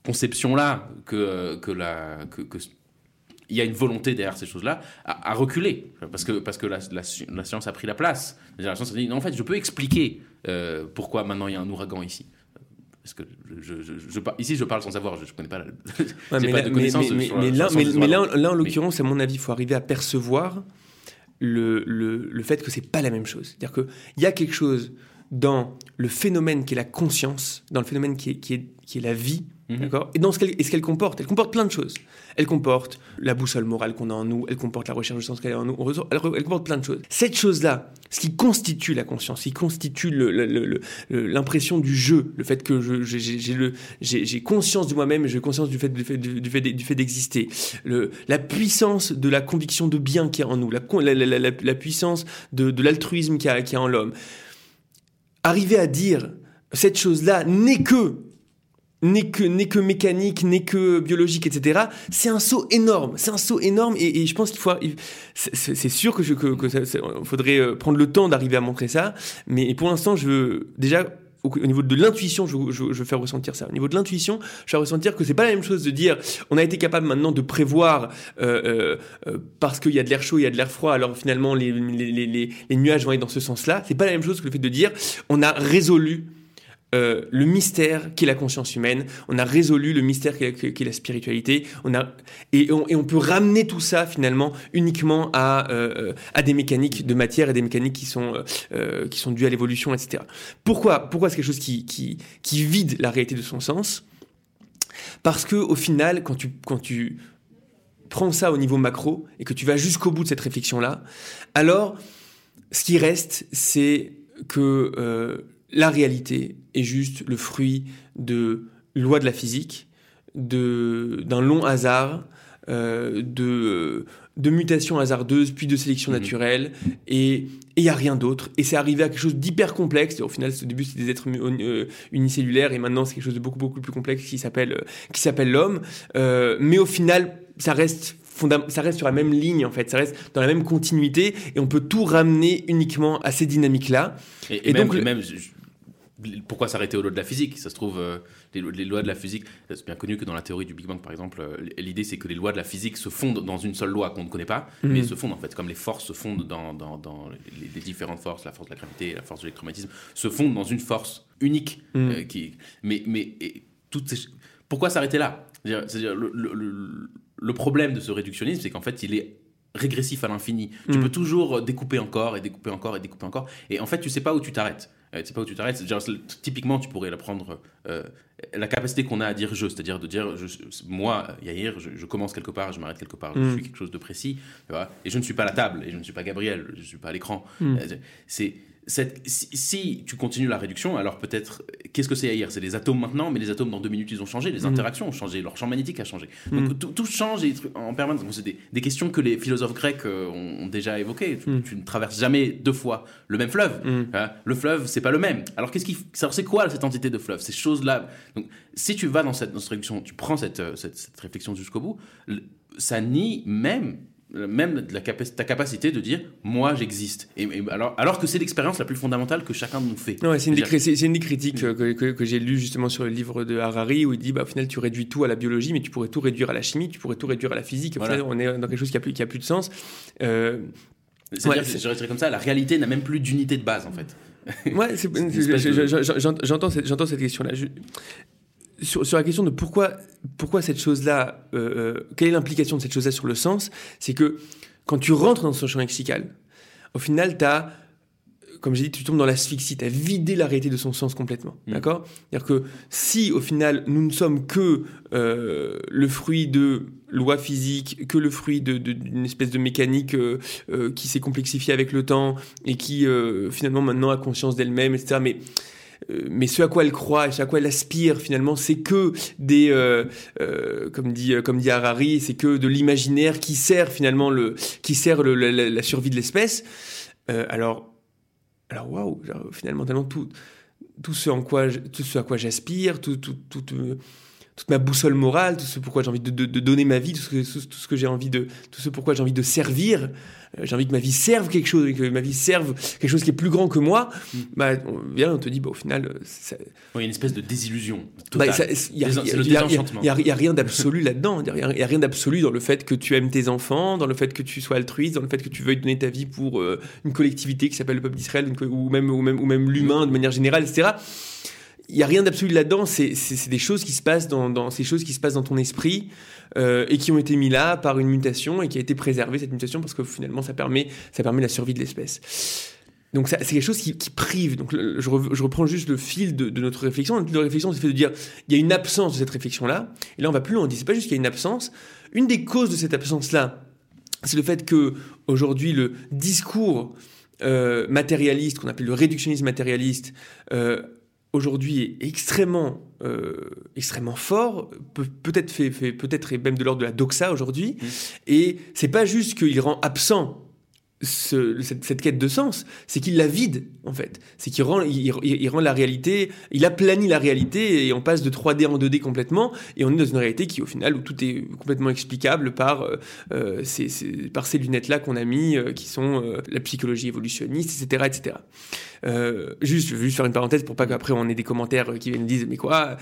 conception-là que, que, la, que, que il y a une volonté derrière ces choses-là à, reculer parce que parce que la, la, science a pris la place. La science a dit non, en fait, je peux expliquer euh, pourquoi maintenant il y a un ouragan ici. Parce que je, je, ici, je parle sans savoir, je ne connais pas la. mais, pas de connaissances mais, mais, là, mais, là, là, en l'occurrence, à mon avis, il faut arriver à percevoir le, le, le fait que c'est pas la même chose. C'est-à-dire qu'il y a quelque chose dans le phénomène qui est la conscience, dans le phénomène qui est, qui est, qui est la vie, mhm. d'accord Et dans ce qu'elle, ce qu'elle comporte, elle comporte plein de choses. Elle comporte la boussole morale qu'on a en nous, elle comporte la recherche de sens qu'elle a en nous, elle, elle, comporte plein de choses. Cette chose-là, ce qui constitue la conscience, qui constitue l'impression du jeu, le fait que je, j'ai, j'ai, conscience de moi-même j'ai conscience du fait, du fait, du fait, d'exister, la puissance de la conviction de bien qui est en nous, la, la, puissance de, de l'altruisme qui y, qui a en l'homme arriver à dire cette chose-là n'est que n'est que n'est que mécanique, n'est que biologique, etc. C'est un saut énorme. C'est un saut énorme et, je pense qu'il faut. C'est sûr que je que, faudrait euh, prendre le temps d'arriver à montrer ça. Mais pour l'instant, je veux déjà au, niveau de l'intuition, je, je, je, fais ressentir ça. Au niveau de l'intuition, je fais ressentir que c'est pas la même chose de dire on a été capable maintenant de prévoir euh, euh, euh parce qu'il y a de l'air chaud, il y a de l'air froid, alors finalement les, les, les, les nuages vont aller dans ce sens-là. C'est pas la même chose que le fait de dire on a résolu euh, le mystère qu'est la conscience humaine, on a résolu le mystère qu'est la spiritualité, on a, et, on, peut ramener tout ça finalement uniquement à, euh, à des mécaniques de matière et des mécaniques qui sont, euh, qui sont dues à l'évolution, etc. Pourquoi, pourquoi c'est quelque chose qui, qui, qui vide la réalité de son sens? Parce que au final, quand tu, quand tu prends ça au niveau macro et que tu vas jusqu'au bout de cette réflexion-là, alors ce qui reste, c'est que la réalité est juste le fruit de lois de la physique, d'un long hasard, euh, de, de mutations hasardeuses, puis de sélection mhm. naturelle, et il n'y a rien d'autre. Et c'est arrivé à quelque chose d'hyper complexe. Au final, au début, c'était des êtres euh, unicellulaires, et maintenant, c'est quelque chose de beaucoup, beaucoup plus complexe qui s'appelle l'homme. Euh, mais au final, ça reste ça reste sur la même ligne en fait, ça reste dans la même continuité et on peut tout ramener uniquement à ces dynamiques-là. Et, donc, même, pourquoi s'arrêter aux lois de la physique? Ça se trouve, euh, les, lois de la physique, c'est bien connu que dans la théorie du Big Bang, par exemple, euh, l'idée c'est que les lois de la physique se fondent dans une seule loi qu'on ne connaît pas, mhm. mais se fondent en fait, comme les forces se fondent dans, dans, les, différentes forces, la force de la gravité, la force de l'électromagnétisme, se fondent dans une force unique. Mhm. Euh, qui, mais mais toutes pourquoi s'arrêter là? C'est-à-dire, le, le, le, problème de ce réductionnisme, c'est qu'en fait, il est régressif à l'infini. Tu mhm. peux toujours découper encore et découper encore et découper encore. Et en fait, tu sais pas où tu t'arrêtes. Euh, tu sais pas où tu t'arrêtes. Typiquement, tu pourrais la prendre euh, la capacité qu'on a à dire je, c'est-à-dire de dire je, moi, Yair, je, je, commence quelque part, je m'arrête quelque part, je mm. suis quelque chose de précis, tu vois, et je ne suis pas la table, et je ne suis pas Gabriel, je ne suis pas à l'écran. Mm. Euh, si, tu continues la réduction, alors peut-être, qu'est-ce que c'est hier C'est les atomes maintenant, mais les atomes dans deux minutes ils ont changé, les mm. interactions ont changé, leur champ magnétique a changé. Mm. Donc tout, change en permanence. c'est des, questions que les philosophes grecs euh, ont, déjà évoquées. Mm. Tu, ne traverses jamais deux fois le même fleuve. Hein. le fleuve, c'est pas le même. Alors qu'est-ce qui, c'est quoi cette entité de fleuve? Ces choses-là? Donc si tu vas dans cette, réduction, tu prends cette, euh, cette, cette réflexion jusqu'au bout, ça nie même même la ta capacité de dire moi j'existe. Et, alors, alors que c'est l'expérience la plus fondamentale que chacun de nous fait. C'est une, une, des critiques euh, que, que, j'ai lues justement sur le livre de Harari où il dit bah, au final tu réduis tout à la biologie mais tu pourrais tout réduire à la chimie tu pourrais tout réduire à la physique. Final on est dans quelque chose qui a plus, qui a plus de sens. Euh, c'est-à-dire je comme ça la réalité n'a même plus d'unité de base en fait. Ouais j'entends cette, cette question là sur, sur, la question de pourquoi, pourquoi cette chose-là, euh, euh, quelle est l'implication de cette chose-là sur le sens, c'est que quand tu rentres dans ce champ lexical, au final, tu as, comme j'ai dit, tu tombes dans l'asphyxie, tu as vidé la réalité de son sens complètement. Mm. D'accord? C'est-à-dire que si, au final, nous ne sommes que euh, le fruit de lois physiques, que le fruit d'une espèce de mécanique euh, euh, qui s'est complexifiée avec le temps et qui, finalement, maintenant a conscience d'elle-même, etc. Mais mais ce à quoi elle croit et ce à quoi elle aspire finalement, c'est que des, euh, euh, comme dit comme dit Harari, c'est que de l'imaginaire qui sert finalement le, qui sert le, la, survie de l'espèce. alors, alors waouh, finalement tellement tout, tout ce en quoi, tout ce à quoi j'aspire, tout, tout, tout, toute ma boussole morale, tout ce pourquoi j'ai envie de, de, donner ma vie, tout ce que, tout ce que j'ai envie de, tout ce pourquoi j'ai envie de servir, euh, j'ai envie que ma vie serve quelque chose, que ma vie serve quelque chose qui est plus grand que moi. Mm. Bah, on vient, on te dit, bah, au final, euh, il y a une espèce de désillusion. Bah, il n'y a, a, rien d'absolu là-dedans. Il n'y a, rien d'absolu dans le fait que tu aimes tes enfants, dans le fait que tu sois altruiste, dans le fait que tu veuilles donner ta vie pour euh, une collectivité qui s'appelle le peuple d'Israël, ou même, ou même, ou même l'humain de manière générale, etc il y a rien d'absolu là-dedans. C'est des choses qui se passent dans, ces choses qui se passent dans ton esprit euh, et qui ont été mis là par une mutation et qui a été préservée cette mutation parce que finalement ça permet ça permet la survie de l'espèce. donc c'est quelque chose qui, prive. Donc je, reprends juste le fil de, notre réflexion. Notre réflexion, c'est fait de dire il y a une absence de cette réflexion-là. Et là, on va plus loin. On dit c'est pas juste qu'il y a une absence. Une des causes de cette absence-là, c'est le fait que aujourd'hui le discours euh, matérialiste, qu'on appelle le réductionnisme matérialiste, euh, aujourd'hui est extrêmement, euh, extrêmement fort, peut, être fait, peut-être même de l'ordre de la doxa aujourd'hui. Mmh. Et c'est pas juste qu'il rend absent cette, quête de sens, c'est qu'il la vide, en fait. C'est qu'il rend, il, rend la réalité, il aplanit la réalité et on passe de 3D en 2D complètement et on est dans une réalité qui, au final, où tout est complètement explicable par, euh, euh, ces, par ces lunettes-là qu'on a mis, euh, qui sont la psychologie évolutionniste, etc., etc. Euh, juste, je veux juste faire une parenthèse pour pas qu'après on ait des commentaires qui viennent dire mais quoi,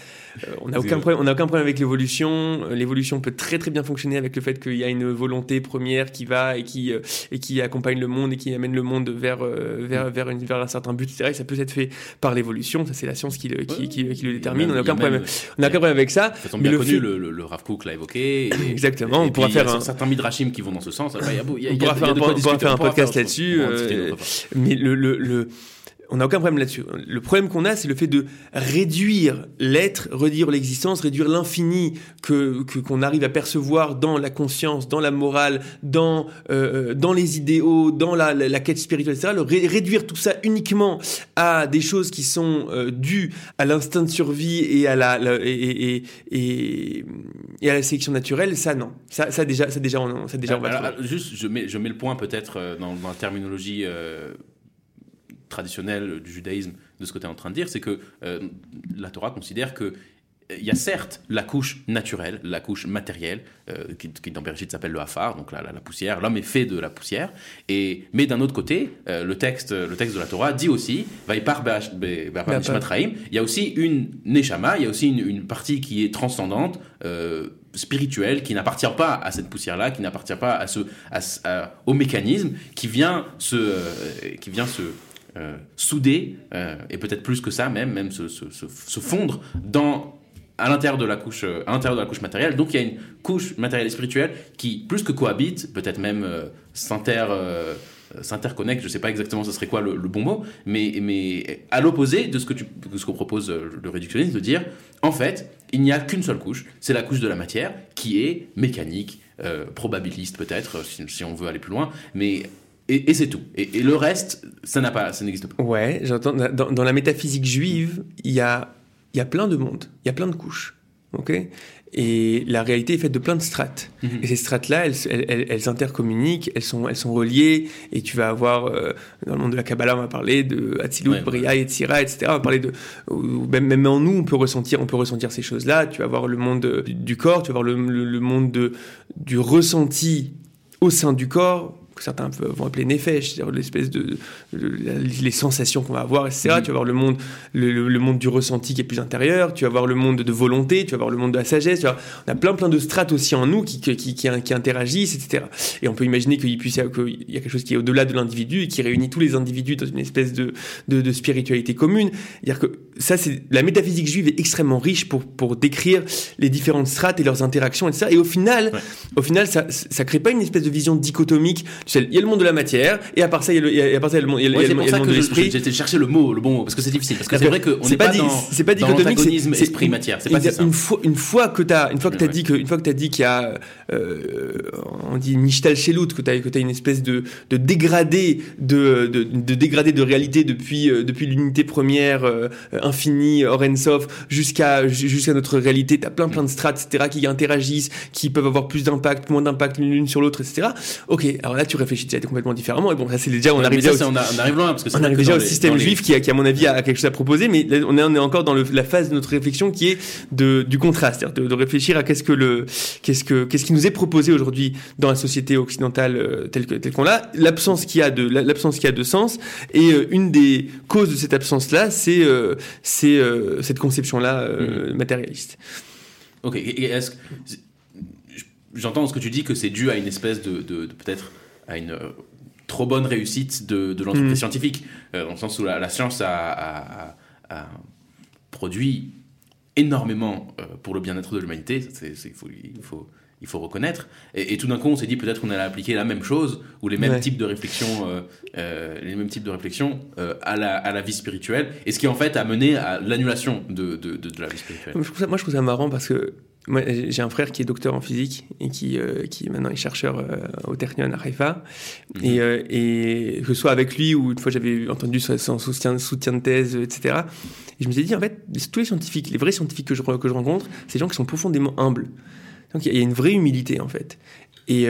euh, on n'a aucun problème, on a aucun problème avec l'évolution. Euh, l'évolution peut très très bien fonctionner avec le fait qu'il y a une volonté première qui va et qui et qui accompagne le monde et qui amène le monde vers vers vers, une, vers un certain but, etc. Et ça peut être fait par l'évolution. Ça c'est la science qui le, qui, qui, le détermine. on n'a aucun problème, on a aucun problème avec ça. mais le connu, le, le, Rav Kook l'a évoqué. Exactement. on pourra faire un... certains midrashim qui vont dans ce sens. on pourra faire un podcast là-dessus. Mais le, le on n'a aucun problème là-dessus. Le problème qu'on a, c'est le fait de réduire l'être, réduire l'existence, réduire l'infini que qu'on arrive à percevoir dans la conscience, dans la morale, dans euh, dans les idéaux, dans la, la, quête spirituelle, etc. Le réduire tout ça uniquement à des choses qui sont euh, dues à l'instinct de survie et à la, et, et, et, à la sélection naturelle, ça non. Ça, ça déjà, ça déjà, on, ça déjà on va. juste, je mets je mets le point peut-être euh, dans, dans, la terminologie traditionnel du judaïsme de ce que tu es en train de dire, c'est que euh, la Torah considère que il y a certes la couche naturelle, la couche matérielle, euh, qui, dans Bereshit s'appelle le hafar, donc la, la, poussière. L'homme est fait de la poussière. Et, mais d'un autre côté, euh, le, texte, le texte de la Torah dit aussi, il y a aussi une neshama, il y a aussi une, partie qui est transcendante, spirituelle, qui n'appartient pas à cette poussière-là, qui n'appartient pas à ce, au mécanisme, qui vient se, qui vient se euh, souder, euh, et peut-être plus que ça même, même se, fondre dans, à l'intérieur de la couche, euh, à l'intérieur de la couche matérielle. Donc il y a une couche matérielle et spirituelle qui, plus que cohabite, peut-être même s'inter s'interconnecte, je ne sais pas exactement ce serait quoi le, bon mot, mais, mais à l'opposé de ce que tu, ce propose le réductionnisme, de dire, en fait, il n'y a qu'une seule couche, c'est la couche de la matière, qui est mécanique, probabiliste peut-être, si, on veut aller plus loin, mais et, c'est tout. Et, le reste, ça n'a pas, ça n'existe pas. Ouais, j'entends. Dans, la métaphysique juive, il y a, il y a plein de mondes, il y a plein de couches. Ok? Et la réalité est faite de plein de strates. Mhm. Et ces strates-là, elles, elles, intercommuniquent, elles sont, elles sont reliées. Et tu vas avoir, euh, dans le monde de la Kabbalah, on va parler de Hatzilut, Bria, Yetzira, etc. On va parler de, même, même en nous, on peut ressentir, on peut ressentir ces choses-là. Tu vas avoir le monde du, corps, tu vas avoir le, le monde de, du ressenti au sein du corps, que certains vont appeler nefesh, c'est-à-dire l'espèce de, les sensations qu'on va avoir, etc. Tu vas avoir le monde, le, monde du ressenti qui est plus intérieur, tu vas avoir le monde de volonté, tu vas avoir le monde de la sagesse. on a plein plein de strates aussi en nous qui, qui, qui, interagissent, etc. Et on peut imaginer qu'il puisse y avoir quelque chose qui est au-delà de l'individu et qui réunit tous les individus dans une espèce de, de, spiritualité commune. C'est-à-dire que ça, c'est la métaphysique juive est extrêmement riche pour pour décrire les différentes strates et leurs interactions, etc. Et au final, au final, ça ça crée pas une espèce de vision dichotomique il y a le monde de la matière, et à part ça, il y a le, il y a, part ça, il y a le, monde, il y a le, monde de l'esprit. J'étais chercher le mot, le bon mot, parce que c'est difficile. Parce que c'est vrai qu'on n'est pas, dans, c'est pas dichotomique, c'est esprit-matière. C'est pas. Une fois, une fois que t'as, une fois que t'as dit que, une fois que t'as dit qu'il y a, euh, on dit Mishtal Shelut, que t'as, que t'as une espèce de, de dégradé, de, de, de dégradé de réalité depuis, euh, depuis l'unité première, euh, infinie, Orensov, jusqu'à, jusqu'à notre réalité. T'as plein, plein de strates, etc., qui interagissent, qui peuvent avoir plus d'impact, moins d'impact l'une sur l'autre, etc. Ok, alors là, tu réfléchis complètement différemment. Et bon, ça c'est déjà on arrive déjà on, arrive loin parce que on arrive déjà au système juif qui, a, qui à mon avis a quelque chose à proposer, mais on est, on est encore dans le, la phase de notre réflexion qui est de, du contraste, c'est-à-dire de, de, réfléchir à qu'est-ce que le qu'est-ce que qu'est-ce qui nous est proposé aujourd'hui dans la société occidentale euh, telle que telle qu'on l'a, l'absence qui a de l'absence qui a de sens et euh, une des causes de cette absence là, c'est euh, c'est cette conception là mm-hmm. matérialiste. Ok, est-ce que j'entends ce que tu dis que c'est dû à une espèce de, de, de peut-être à une euh, trop bonne réussite de, de l'entreprise mm. scientifique, euh, dans le sens où la, science a, produit énormément euh, pour le bien-être de l'humanité. Il faut, il, faut, il faut reconnaître. Et, tout d'un coup, on s'est dit peut-être qu'on allait appliquer la même chose ou les mêmes types de réflexions, euh, les mêmes types de réflexions à, la, à, la, vie spirituelle. Et ce qui en fait a mené à l'annulation de, de, de, la vie spirituelle. Je, ça, moi, je trouve ça marrant parce que moi, j'ai un frère qui est docteur en physique et qui, qui maintenant est chercheur au Technion à Haifa. Mhm. et, et, que ce soit avec lui ou une fois j'avais entendu son soutien, soutien de thèse, etc. Et je me suis dit, en fait, tous les scientifiques, les vrais scientifiques que je, que je rencontre, c'est des gens qui sont profondément humbles. Donc il y a une vraie humilité en fait. Et,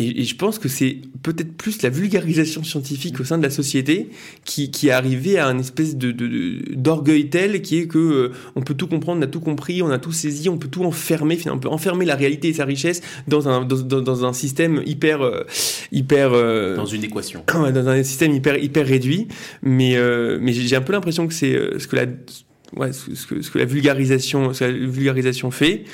euh, et, je pense que c'est peut-être plus la vulgarisation scientifique au sein de la société qui, qui est arrivée à une espèce de, d'orgueil tel qui est que euh, on peut tout comprendre, on a tout compris, on a tout saisi, on peut tout enfermer, finalement, on peut enfermer la réalité et sa richesse dans un, dans, dans un système hyper... Euh, hyper dans une équation. dans un système hyper, hyper réduit. Mais, mais j'ai un peu l'impression que c'est ce que la ouais, ce, que, ce, que, la vulgarisation, la vulgarisation fait.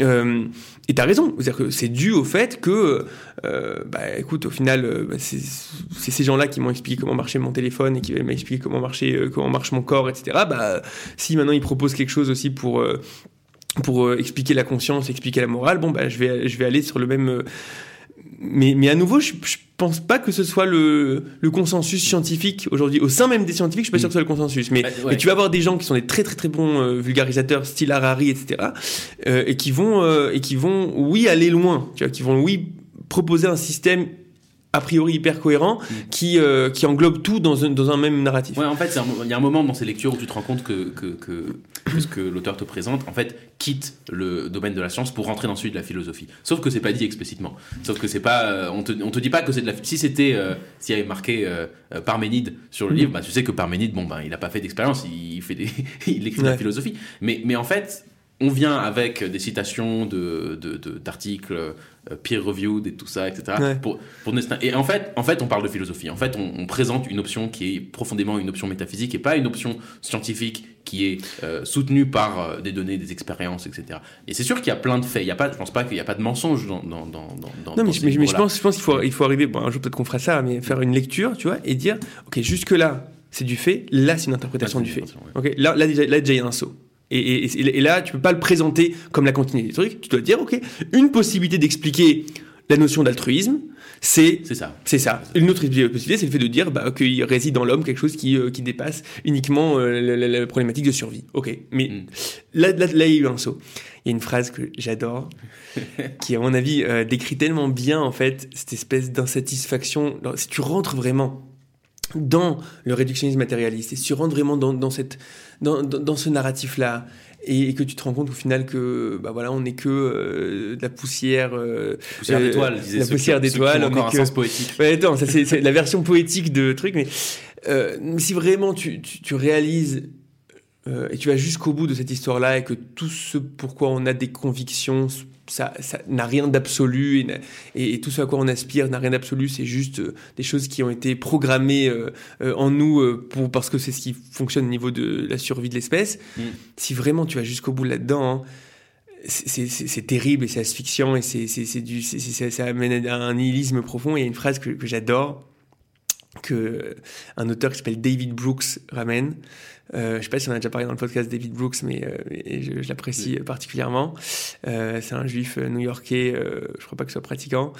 Euh, et t'as raison, c'est-à-dire que c'est dû au fait que, euh, bah, écoute, au final, euh, bah, c'est ces gens-là qui m'ont expliqué comment marchait mon téléphone et qui m'ont expliqué comment marchait, euh, comment marche mon corps, etc. Bah, si maintenant ils proposent quelque chose aussi pour euh, pour expliquer la conscience, expliquer la morale, bon, bah, je vais je vais aller sur le même mais, mais à nouveau, je, je pense pas que ce soit le, le consensus scientifique aujourd'hui. Au sein même des scientifiques, je suis pas sûr que ce soit le consensus. Mais, mais tu vas avoir des gens qui sont des très très très bons euh, vulgarisateurs, style Harari, etc., euh, et qui vont euh, et qui vont, oui, aller loin. Tu vois, qui vont, oui, proposer un système a priori hyper cohérent mm. qui, qui englobe tout dans un, dans un même narratif. Ouais, en fait, il y a un moment dans ces lectures où tu te rends compte que, que, que, ce que l'auteur te présente, en fait, quitte le domaine de la science pour rentrer dans celui de la philosophie. Sauf que c'est pas dit explicitement. Sauf que c'est pas, euh, on te, on te dit pas que c'est de la. Si c'était, euh, s'il y avait marqué Parménide sur le mm. livre, bah, tu sais que Parménide, bon, ben, il a pas fait d'expérience, il fait des, il écrit de la philosophie. Mais, mais en fait, on vient avec des citations de, d'articles euh, peer-reviewed et tout ça, etc. Pour, pour, et en fait, en fait, on parle de philosophie. En fait, on, présente une option qui est profondément une option métaphysique et pas une option scientifique qui est euh, soutenue par euh, des données, des expériences, etc. Et c'est sûr qu'il y a plein de faits. Il y a pas, je pense pas qu'il n'y a pas de mensonges dans, dans, dans, dans Non, mais, je, mais je, pense, je pense qu'il faut, il faut arriver, bon, un jour peut-être qu'on fera ça, mais faire une lecture, tu vois, et dire, ok, jusque-là, c'est du fait, là, c'est une interprétation du fait. Ok, là, là, déjà, là, déjà, il y a un saut. Et, là, tu peux pas le présenter comme la continuité du truc. Tu dois dire, ok, une possibilité d'expliquer la notion d'altruisme, c'est ça. C'est ça. Une autre possibilité, c'est le fait de dire bah, qu'il réside dans l'homme quelque chose qui, euh, qui dépasse uniquement euh, la, problématique de survie. Ok, mais mm. là, là, là, il y a eu un saut. Il y a une phrase que j'adore, qui à mon avis euh, décrit tellement bien en fait cette espèce d'insatisfaction. Si tu rentres vraiment dans le réductionnisme matérialiste et si tu rentres vraiment dans, dans cette dans, dans, ce narratif-là. Et, que tu te rends compte au final que bah voilà on n'est que euh, de la poussière euh, poussière euh, d'étoiles la poussière d'étoiles encore un sens poétique. Ouais, attends, ça c'est la version poétique de truc mais si vraiment tu, tu, tu réalises et tu vas jusqu'au bout de cette histoire-là et que tout ce pourquoi on a des convictions ça, n'a rien d'absolu et, tout ce à quoi on aspire n'a rien d'absolu, c'est juste euh, des choses qui ont été programmées euh, euh, en nous pour, parce que c'est ce qui fonctionne au niveau de la survie de l'espèce. Mm. Si vraiment tu vas jusqu'au bout là-dedans, hein, c'est terrible et c'est asphyxiant et c'est ça amène à un nihilisme profond. il y a une phrase que, que j'adore que un auteur qui s'appelle David Brooks ramène. Euh, je sais pas si on a déjà parlé dans le podcast David Brooks, mais euh, je, l'apprécie particulièrement. Euh, c'est un juif new-yorkais, euh, je crois pas que ce soit pratiquant,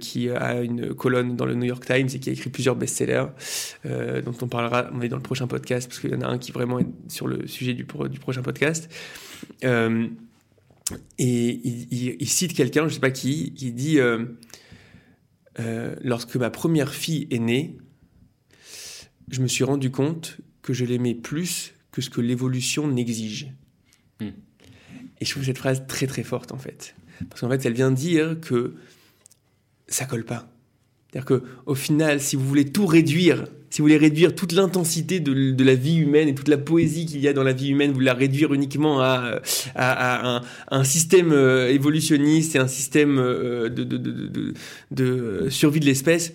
qui a une colonne dans le New York Times et qui a écrit plusieurs best-sellers, dont on parlera dans le prochain podcast, parce qu'il y en a un qui vraiment est sur le sujet du, du prochain podcast. et il, il, il cite quelqu'un, je sais pas qui, qui dit lorsque ma première fille est née, je me suis rendu compte que je l'aimais plus que ce que l'évolution n'exige. Hmm. Et je trouve cette phrase très très forte en fait. Parce qu'en fait, elle vient dire que ça colle pas. C'est-à-dire qu'au final, si vous voulez tout réduire, si vous voulez réduire toute l'intensité de, la vie humaine et toute la poésie qu'il y a dans la vie humaine, vous la réduire uniquement à, à, un, système euh, évolutionniste et un système euh, de, de survie de l'espèce,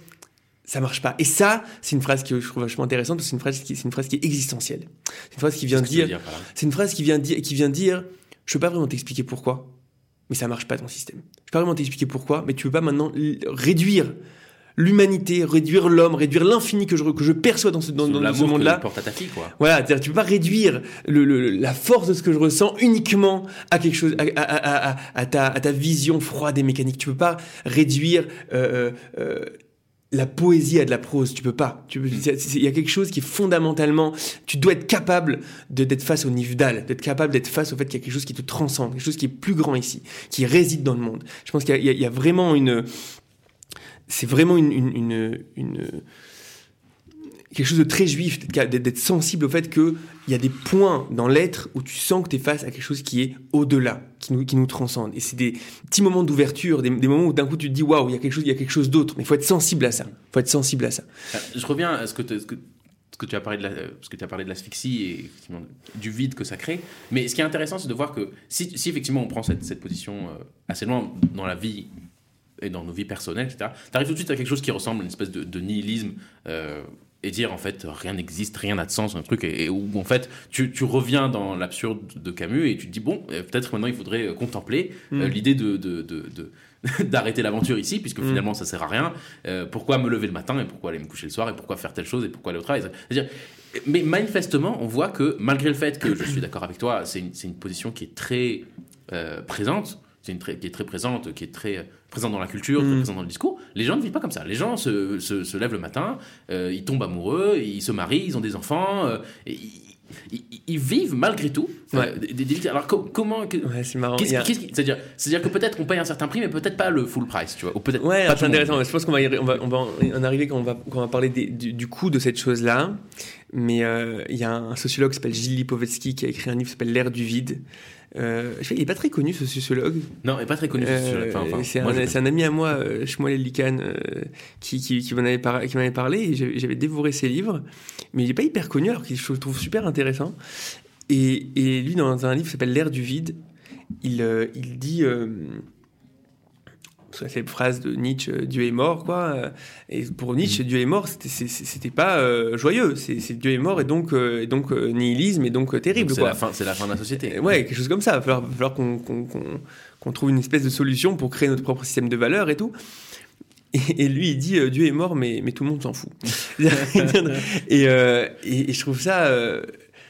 ça marche pas. Et ça, c'est une phrase que je trouve vachement intéressante parce que c'est une phrase qui, c'est une phrase qui est existentielle. C'est une phrase qui vient dire, c'est une phrase qui vient dire, qui vient dire, je peux pas vraiment t'expliquer pourquoi, mais ça marche pas ton système. Je peux pas vraiment t'expliquer pourquoi, mais tu peux pas maintenant réduire l'humanité, réduire l'homme, réduire l'infini que je, que je perçois dans ce, dans, dans ce monde-là. porte à ta fille, quoi. Voilà, tu peux pas réduire le, le, la force de ce que je ressens uniquement à quelque chose, à, à, à, à ta, ta, vision froide et mécanique. Tu peux pas réduire euh, euh, euh la poésie à de la prose, tu peux pas. Il y a quelque chose qui est fondamentalement, tu dois être capable d'être face au Nifdal, d'être capable d'être face au fait qu'il y a quelque chose qui te transcende, quelque chose qui est plus grand ici, qui réside dans le monde. Je pense qu'il y, a vraiment une, c'est vraiment une, une, quelque chose de très juif, d'être sensible au fait qu'il y a des points dans l'être où tu sens que tu es face à quelque chose qui est au-delà, qui nous, qui nous transcende. Et c'est des petits moments d'ouverture, des, moments où d'un coup tu te dis waouh, il y a quelque chose, il y a quelque chose d'autre. Mais il faut être sensible à ça. Faut être sensible à ça. Euh, je reviens à ce que, ce que, tu as parlé de la, ce que tu as parlé de l'asphyxie et du vide que ça crée. Mais ce qui est intéressant, c'est de voir que si, effectivement on prend cette, cette position euh, assez loin dans la vie et dans nos vies personnelles, etc., tu arrives tout de suite à quelque chose qui ressemble à une espèce de, nihilisme euh, et dire en fait rien n'existe, rien n'a de sens, un truc, et, où en fait tu, tu reviens dans l'absurde de Camus et tu te dis bon, euh, peut-être maintenant il faudrait euh, contempler mm. l'idée de, de, de, d'arrêter l'aventure ici, puisque mm. finalement ça sert à rien. pourquoi me lever le matin et pourquoi aller me coucher le soir et pourquoi faire telle chose et pourquoi aller au travail? C'est-à-dire, mais manifestement, on voit que malgré le fait que je suis d'accord avec toi, c'est une, une, position qui est très présente qui est très présente, qui est très présente dans la culture, très mm. présente dans le discours. Les gens ne vivent pas comme ça. Les gens se, se, lèvent le matin, euh, ils tombent amoureux, ils se marient, ils ont des enfants, euh, et ils, vivent malgré tout euh, des, Alors comment c'est marrant. C'est-à-dire, c'est-à-dire que peut-être qu'on paye un certain prix, mais peut-être pas le full price, tu vois. Ou peut-être. Ouais, c'est intéressant. Je pense qu'on va, on va, on va en arriver quand on va, quand on va parler du, du coût de cette chose-là. Mais il y a un sociologue qui s'appelle Gilles Lipovetsky qui a écrit un livre qui s'appelle L'ère du vide euh, il n'est pas très connu ce sociologue. Non, il n'est pas très connu ce sociologue. Euh, c'est un, ami à moi, euh, Shmuel Likan, qui, qui, qui m'en avait, avait, parlé et j'avais dévoré ses livres. Mais il n'est pas hyper connu alors qu'il je le trouve super intéressant. Et, et, lui, dans un livre qui s'appelle L'ère du vide, il, il dit cette phrase de Nietzsche, euh, Dieu est mort, quoi. Euh, et pour Nietzsche, mm. Dieu est mort, c'était pas euh, joyeux. C'est Dieu est mort et donc, et donc nihilisme et donc terrible, C'est la, fin, la fin de la société. ouais, quelque chose comme ça. Il va falloir, qu'on trouve une espèce de solution pour créer notre propre système de valeurs et tout. Et, lui, il dit Dieu est mort, mais, mais tout le monde s'en fout. et, et, je trouve ça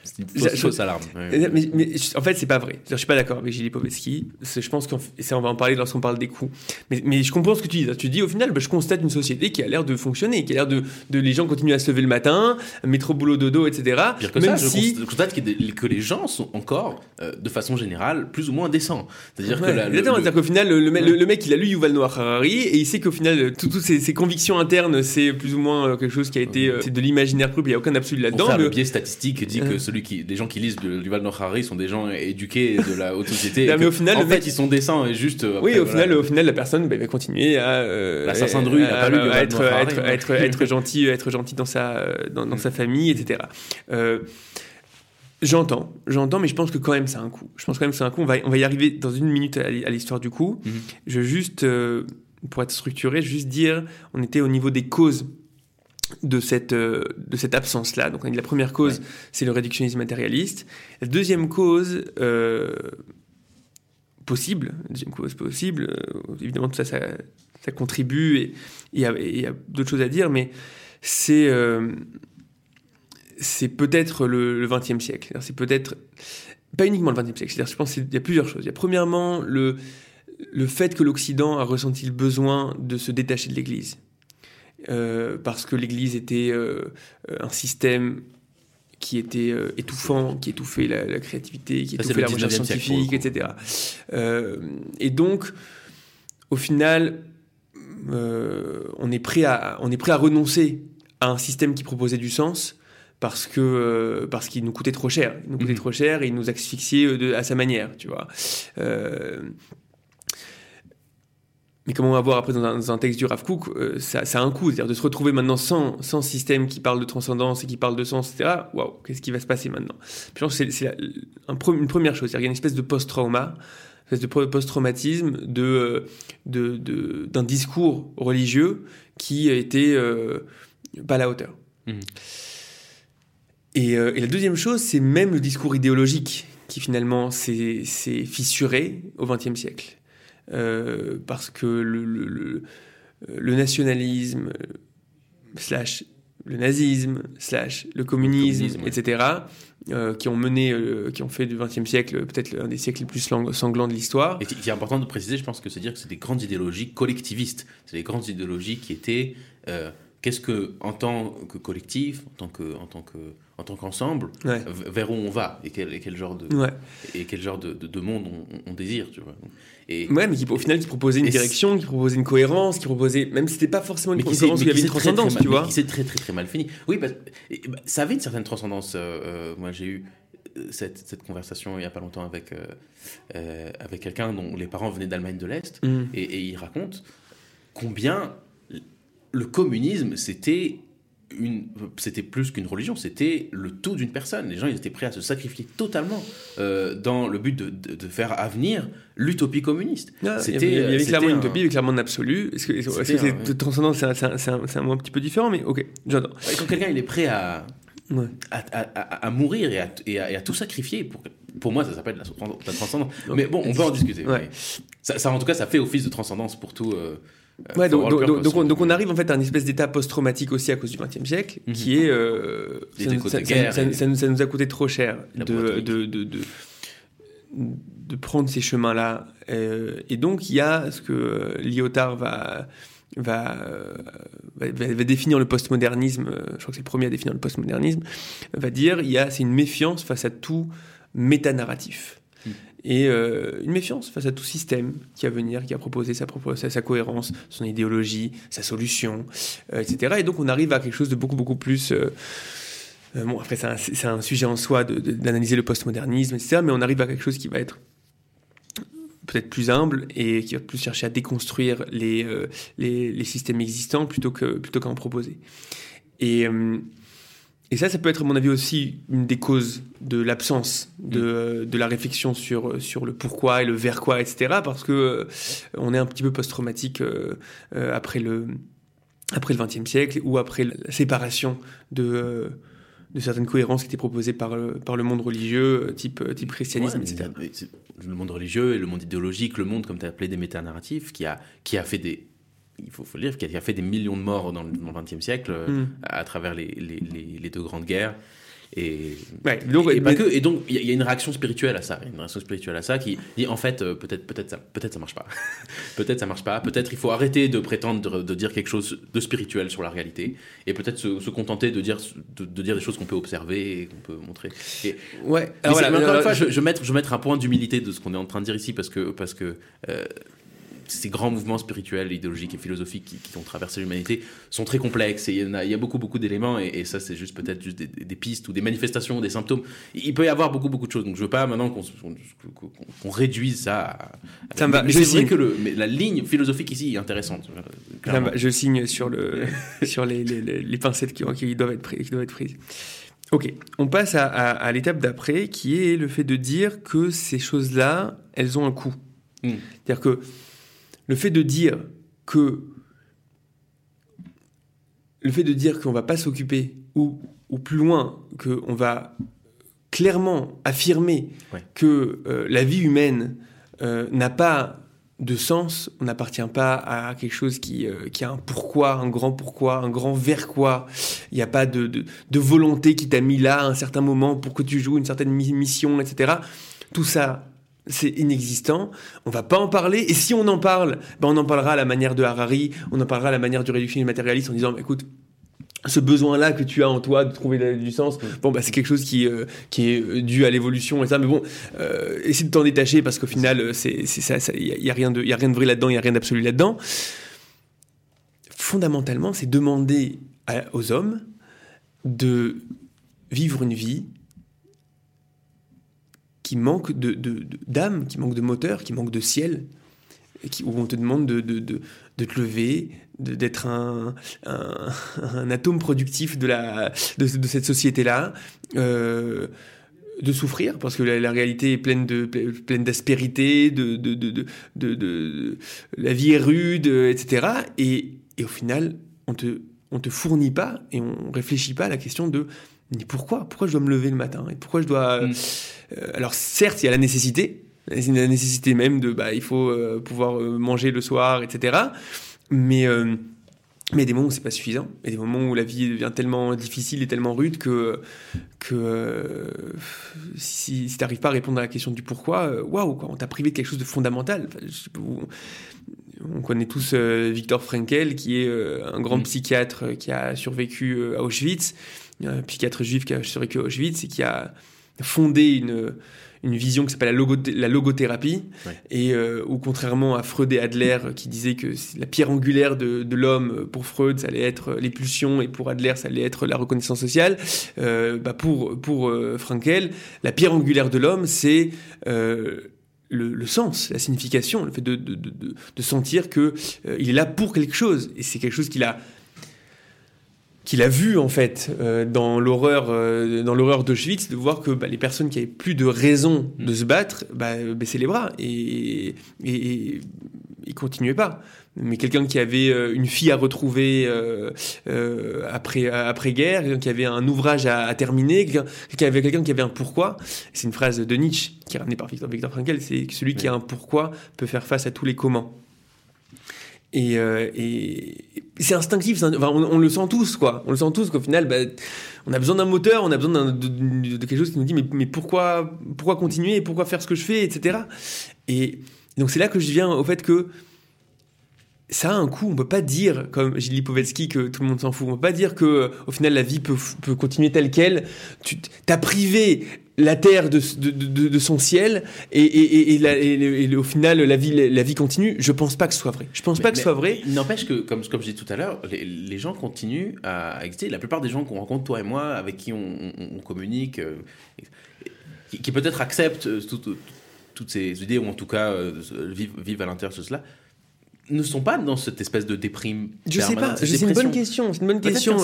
c'est une fausse, alarme. Mais, en fait, c'est pas vrai. Je suis pas d'accord avec Gilles Povetsky. Je pense qu'on on va en parler lorsqu'on parle des coûts. Mais, mais, je comprends ce que tu dis. Tu dis au final, bah, je constate une société qui a l'air de fonctionner, qui a l'air de, de, Les gens continuent à se lever le matin, métro, boulot, dodo, etc. Pire que Même ça, si... je constate que, les gens sont encore, euh, de façon générale, plus ou moins décents. C'est-à-dire que. c'est-à-dire qu'au final, le, le, mec, il a lu Yuval Noah Harari et il sait qu'au final, toutes ses, convictions internes, c'est plus ou moins euh, quelque chose qui a été. Euh, c'est de l'imaginaire pur, il n'y a aucun absolu là-dedans. Le biais statistique dit que celui qui, les gens qui lisent du Noah Harari sont des gens éduqués de la haute société. mais au final, en fait, ils sont décents et juste. Euh, oui, au final, au final, la personne bah, va continuer à. Euh, L'assassin de rue, il pas lu être, être, être, être, gentil, être gentil dans sa dans, dans sa famille, etc. Euh, J'entends, j'entends, mais je pense que quand même c'est un coup. Je pense quand même c'est un coup. On va, on va y arriver dans une minute à l'histoire du coup. Mhm. Je veux juste, euh, pour être structuré, juste dire, on était au niveau des causes de cette, euh, de cette absence-là. Donc, la première cause, c'est le réductionnisme matérialiste. La deuxième cause euh, possible, deuxième cause possible, euh, évidemment, tout ça, ça, ça contribue et il y a, d'autres choses à dire, mais c'est c'est peut-être le XXe siècle. C'est peut-être pas uniquement le XXe siècle. Je pense qu'il y a plusieurs choses. Il y a premièrement le, le fait que l'Occident a ressenti le besoin de se détacher de l'Église. Euh, parce que l'Église était euh, un système qui était euh, étouffant, qui étouffait la, créativité, qui étouffait la recherche scientifique, etc. et donc, au final, on, est prêt à, on est prêt à renoncer à un système qui proposait du sens parce que parce qu'il nous coûtait trop cher, il nous coûtait mmh. trop cher et il nous asphyxiait de, à sa manière, tu vois. Mais comme on va voir après dans un, texte du Rav Kook, euh, ça, a un coût. C'est-à-dire de se retrouver maintenant sans, sans système qui parle de transcendance et qui parle de sens, etc. Waouh, qu'est-ce qui va se passer maintenant? Je pense que c'est une première chose. Il y a une espèce de post-trauma, une espèce de post-traumatisme de, de, de, d'un discours religieux qui a été euh, pas à la hauteur. Mmh. Et, euh, et, la deuxième chose, c'est même le discours idéologique qui finalement s'est fissuré au XXe siècle. Euh, parce que le, le nationalisme, slash le nazisme, slash le communisme, etc., qui ont mené, qui ont fait du XXe siècle peut-être l'un des siècles les plus sanglants de l'histoire. Et qui est important de préciser, je pense que c'est dire que c'est des grandes idéologies collectivistes. C'est des grandes idéologies qui étaient qu'est-ce que, en tant que collectif, en tant que, en tant que, en tant qu'ensemble, vers où on va et quel, quel genre de, et quel genre de, de, monde on, désire, tu vois. Et, ouais, mais qui, au final, qui proposait une direction, qui proposait une cohérence, qui proposait, même si c'était pas forcément une cohérence, il y avait une transcendance, tu vois. S'est très, très, très mal fini. Oui, bah, ça avait une certaine transcendance. Euh, euh, moi, j'ai eu euh, cette, cette, conversation il y a pas longtemps avec, avec quelqu'un dont les parents venaient d'Allemagne de l'Est, mmh. et, et il raconte combien le communisme, c'était une, c'était plus qu'une religion, c'était le tout d'une personne. Les gens, ils étaient prêts à se sacrifier totalement euh, dans le but de, de, faire avenir l'utopie communiste. Ah, c'était, il y avait, clairement une utopie, clairement un absolu. Est-ce que, est c'est transcendant C'est un, mot un petit peu différent, mais ok, j'adore. quand quelqu'un il est prêt à, à, à, mourir et à, et à, tout sacrifier, pour, pour moi, ça s'appelle la, transcendance. Mais bon, on peut en discuter. Ça, en tout cas, ça fait office de transcendance pour tout. Euh, euh, ouais, donc, donc, on, arrive en fait à une espèce d'état post-traumatique aussi à cause du XXe siècle, mhm. qui est euh, ça, nous, a coûté trop cher de, de, de, de, prendre ces chemins-là. Euh, et donc il y a ce que Lyotard va va, va, va, définir le postmodernisme, je crois que c'est le premier à définir le postmodernisme, va dire il y a c'est une méfiance face à tout métanarratif et euh, une méfiance face à tout système qui va venir, qui a proposé sa, cohérence, son idéologie, sa solution, euh, etc. Et donc on arrive à quelque chose de beaucoup, beaucoup plus... Euh, bon, après c'est un, sujet en soi d'analyser le postmodernisme, etc. Mais on arrive à quelque chose qui va être peut-être plus humble et qui va plus chercher à déconstruire les, systèmes existants plutôt qu'à plutôt qu'à en proposer. Et et ça, ça peut être, à mon avis, aussi une des causes de l'absence de, mm. de, la réflexion sur, sur le pourquoi et le vers quoi, etc. Parce que euh, on est un petit peu post-traumatique euh, euh, après le après le XXe siècle ou après la séparation de, de certaines cohérences qui étaient proposées par, par le monde religieux, type, type christianisme, etc. Le monde religieux et le monde idéologique, le monde, comme tu as appelé, des métanarratifs, qui a, qui a fait des il faut, faut le dire, qu'il a fait des millions de morts dans le XXe siècle euh, mm. à travers les, les, les, deux grandes guerres. Et, donc, et, pas que, et donc il y, a une réaction spirituelle à ça, une réaction spirituelle à ça qui dit en fait euh, peut-être peut-être ça peut-être ça marche pas, peut-être ça marche pas, peut-être il faut arrêter de prétendre de, dire quelque chose de spirituel sur la réalité et peut-être se, contenter de dire de, dire des choses qu'on peut observer et qu'on peut montrer. Et, ouais. Alors voilà, encore une fois, je, je, mettre je mettre un point d'humilité de ce qu'on est en train de dire ici parce que parce que euh, ces grands mouvements spirituels, idéologiques et philosophiques qui, ont traversé l'humanité sont très complexes et il y, a, beaucoup beaucoup d'éléments et, ça c'est juste peut-être juste des, pistes ou des manifestations, des symptômes. Il peut y avoir beaucoup beaucoup de choses. Donc je veux pas maintenant qu'on réduise ça. À... mais, c'est vrai que le, la ligne philosophique ici est intéressante. je signe sur le sur les, les, les, pincettes qui, qui, doivent être qui doivent être prises. Ok, on passe à, à l'étape d'après qui est le fait de dire que ces choses-là, elles ont un coût. Hmm. C'est-à-dire que le fait de dire que le fait de dire qu'on va pas s'occuper ou, ou plus loin qu'on va clairement affirmer que euh, la vie humaine euh, n'a pas de sens, on n'appartient pas à quelque chose qui, euh, qui, a un pourquoi, un grand pourquoi, un grand vers quoi. Il n'y a pas de, de, de volonté qui t'a mis là à un certain moment pour que tu joues une certaine mission, etc. Tout ça, c'est inexistant, on va pas en parler, et si on en parle, ben on en parlera à la manière de Harari, on en parlera à la manière du réductionniste matérialiste en disant, écoute, ce besoin-là que tu as en toi de trouver du sens, bon, bah, c'est quelque chose qui, euh, qui est euh, dû à l'évolution et ça, mais bon, euh, essaie de t'en détacher parce qu'au final, euh, c'est ça, il y, a rien de, y a rien de vrai là-dedans, il y a rien d'absolu là-dedans. Fondamentalement, c'est demander aux hommes de vivre une vie qui manque de, d'âme, qui manque de moteur, qui manque de ciel, où on te demande de, de, de te lever, d'être un, un, atome productif de, la, de, cette société-là, euh, de souffrir, parce que la, réalité est pleine, de, pleine d'aspérité, de, de, de, de, la vie est rude, etc. Et, et au final, on te, on te fournit pas et on réfléchit pas à la question de mais pourquoi? Pourquoi je dois me lever le matin? Et pourquoi je dois... Mm. Euh, alors certes, il y a la nécessité, la nécessité même de, bah, il faut euh, pouvoir euh, manger le soir, etc. Mais mais il y a des moments où c'est pas suffisant. Il y a des moments où la vie devient tellement difficile et tellement rude que, que euh, si, si tu n'arrives pas à répondre à la question du pourquoi, euh, waouh, on t'a privé de quelque chose de fondamental. on connaît tous euh, Victor Frankel, qui est un grand mm. psychiatre qui a survécu à Auschwitz, un psychiatre juif qui a survécu à Auschwitz et qui a fondé une une vision qui s'appelle la, la, logothérapie, et euh, où contrairement à Freud et Adler qui disaient que la pierre angulaire de, de l'homme, pour Freud, ça allait être les pulsions, et pour Adler, ça allait être la reconnaissance sociale, euh, bah pour, pour euh, Frankel, la pierre angulaire de l'homme, c'est... Euh, le, le, sens, la signification, le fait de, de, de, sentir que euh, il est là pour quelque chose. Et c'est quelque chose qu'il a qu'il a vu en fait euh, dans l'horreur euh, dans l'horreur d'Auschwitz de voir que bah, les personnes qui avaient plus de raison de se battre bah, baissaient les bras et, et, et ils continuaient pas. Mais quelqu'un qui avait euh, une fille à retrouver après après guerre quelqu'un qui avait un ouvrage à, terminer quelqu'un qui avait quelqu'un qui avait un pourquoi c'est une phrase de Nietzsche qui est ramenée par Victor, Victor Frankl c'est celui qui a un pourquoi peut faire face à tous les comment et, euh, et c'est instinctif, on, le sent tous, quoi. On le sent tous qu'au final, bah, on a besoin d'un moteur, on a besoin de, quelque chose qui nous dit mais, mais pourquoi, pourquoi continuer, pourquoi faire ce que je fais, etc. Et donc c'est là que je viens au fait que ça a un coût. On peut pas dire, comme Gilles Lipovetsky, que tout le monde s'en fout. On peut pas dire que, au final, la vie peut, peut continuer telle quelle. Tu t'as privé la terre de, de, de, de, son ciel et, et, et, et, au final la vie, la vie continue. Je pense pas que ce soit vrai. Je pense pas que ce soit vrai. N'empêche que, comme, comme je disais tout à l'heure, les, les, gens continuent à exister. La plupart des gens qu'on rencontre, toi et moi, avec qui on, on, communique, euh, qui, peut-être acceptent euh, toutes ces idées ou en tout cas euh, vivent, vivent à l'intérieur de cela, ne sont pas dans cette espèce de déprime. Je sais pas, c'est une bonne question. C'est une bonne question.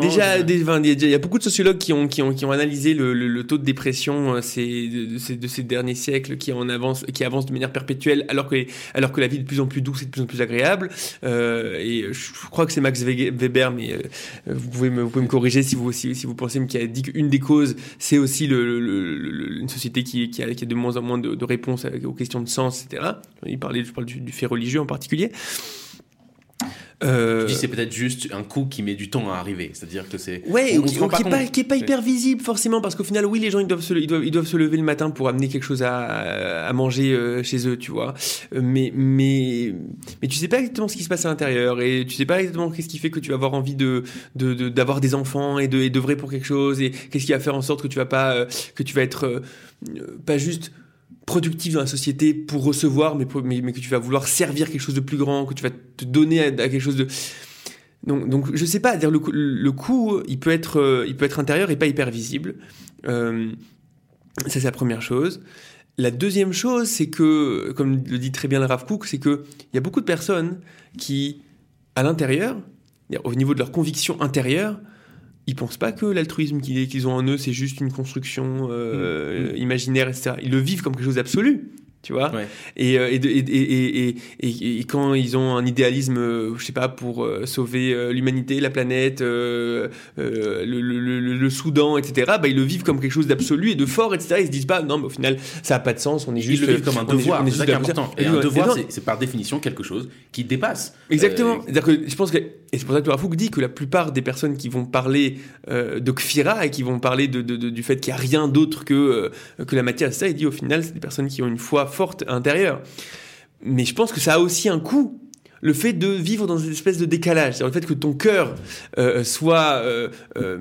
Déjà, il y a beaucoup de sociologues qui ont qui ont, qui ont analysé le, le, taux de dépression euh, ces, de, ces, de ces derniers siècles qui en avance qui avance de manière perpétuelle alors que alors que la vie est de plus en plus douce et de plus en plus agréable. Euh, et je crois que c'est Max Weber, mais euh, vous pouvez me vous pouvez me corriger si vous si, si vous pensez qu'il a dit qu'une des causes c'est aussi le, une société qui, qui a, qui a de moins en moins de, de réponses aux questions de sens, etc. Il parlait je parle du, du fait religieux en particulier. Euh... c'est peut-être juste un coup qui met du temps à arriver, c'est-à-dire que c'est ouais, qui, n'est pas, hyper visible forcément parce qu'au final, oui, les gens ils doivent se ils doivent, ils doivent se lever le matin pour amener quelque chose à, à manger euh, chez eux, tu vois. Euh, mais mais mais tu sais pas exactement ce qui se passe à l'intérieur et tu sais pas exactement qu'est-ce qui fait que tu vas avoir envie de d'avoir de, des enfants et de d'œuvrer pour quelque chose et qu'est-ce qui va faire en sorte que tu vas pas euh, que tu vas être pas juste productif dans la société pour recevoir, mais, que tu vas vouloir servir quelque chose de plus grand, que tu vas te donner à, quelque chose de... Donc, donc je sais pas, le, le coût, il peut être, euh, il peut être intérieur et pas hyper visible. Euh, ça c'est la première chose. La deuxième chose, c'est que, comme le dit très bien le Rav Cook, c'est que il y a beaucoup de personnes qui, à l'intérieur, au niveau de leur conviction intérieure, ils pensent pas que l'altruisme qu'ils ont en eux, c'est juste une construction euh, mmh. imaginaire, etc. Ils le vivent comme quelque chose d'absolu tu vois. Et, et, et, et, et, quand ils ont un idéalisme je sais pas pour sauver l'humanité la planète le, le, le, Soudan etc bah ils le vivent comme quelque chose d'absolu et de fort etc ils se disent pas non mais au final ça a pas de sens on est juste ils le vivent comme un devoir c'est ça qui est important. et un devoir c'est par définition quelque chose qui dépasse. Exactement. Dire que je pense que et c'est pour ça que Rafouk dit que la plupart des personnes qui vont parler de Kfira et qui vont parler de, de, du fait qu'il n'y a rien d'autre que, que la matière, ça, il dit au final, c'est des personnes qui ont une foi forte intérieure. Mais je pense que ça a aussi un coût le fait de vivre dans une espèce de décalage, c'est-à-dire le fait que ton cœur euh, soit euh, euh,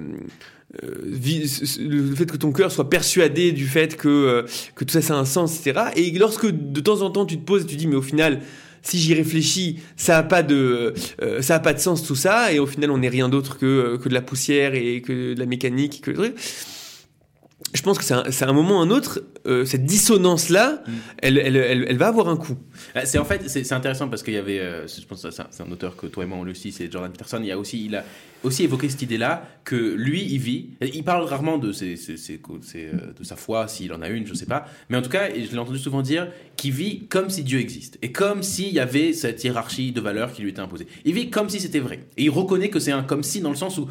le fait que ton cœur soit persuadé du fait que que tout ça ça a un sens, etc. Et lorsque de temps en temps tu te poses et tu dis mais au final si j'y réfléchis, ça a pas de, ça a pas de sens tout ça, et au final on n'est rien d'autre que, que de la poussière et que de la mécanique, je pense que c'est un, un, moment ou un autre, euh, cette dissonance-là, mm. elle, elle, elle, va avoir un coup. Euh, c'est en fait, c'est intéressant parce qu'il y avait, euh, je pense que c'est un auteur que toi et moi on le sait, c'est Jordan Peterson. Il a aussi, il a aussi évoqué cette idée-là que lui, il vit. Il parle rarement de ses, ses, ses, de sa foi, s'il en a une, je sais pas. Mais en tout cas, je l'ai entendu souvent dire qu'il vit comme si Dieu existe et comme s'il y avait cette hiérarchie de valeurs qui lui était imposée. Il vit comme si c'était vrai et il reconnaît que c'est un comme si dans le sens où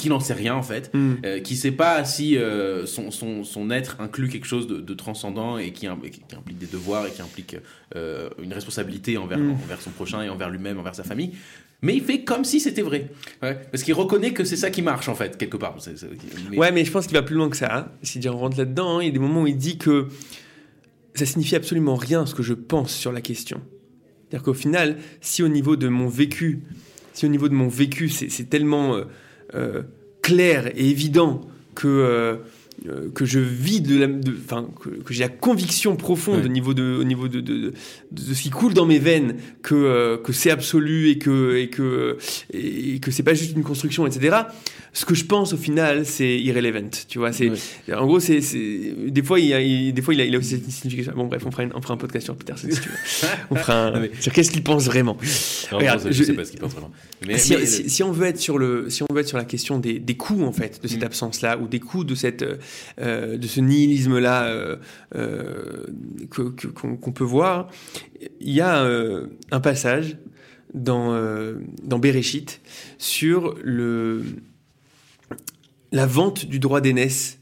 qui n'en sait rien en fait, mm. euh, qui sait pas si euh, son, son, son, être inclut quelque chose de, transcendant et qui, implique des devoirs et qui implique euh, une responsabilité envers, mm. envers son prochain et envers lui-même, envers sa famille. Mais il fait comme si c'était vrai. parce qu'il reconnaît que c'est ça qui marche en fait, quelque part. Ouais, mais je pense qu'il va plus loin que ça. Hein. Si on rentre là-dedans, hein, il y a des moments où il dit que ça signifie absolument rien ce que je pense sur la question. C'est-à-dire qu'au final, si au niveau de mon vécu, si au niveau de mon vécu, c'est tellement euh, euh, clair et évident que euh, euh, que je vis de la, enfin que, que j'ai la conviction profonde au niveau de, au niveau de, de, de, ce qui coule dans mes veines, que euh, que c'est absolu et que et que et que c'est pas juste une construction, etc. Ce que je pense au final, c'est irrelevant. Tu vois, c'est en gros c'est des fois il y a des fois il a, il a aussi cette signification. Bon bref, on fera, on fera un podcast sur Peterson si tu veux. on fera un, sur qu'est-ce qu'il pense vraiment. Regarde, je, je, sais pas ce qu'il pense vraiment. Mais, si, si, si, on veut être sur le si on veut être sur la question des, des coûts en fait de cette mm. absence là ou des coûts de cette euh, de ce nihilisme-là euh, euh, qu'on peut voir, il y a un passage dans, dans Bereshit sur le, la vente du droit d'aînesse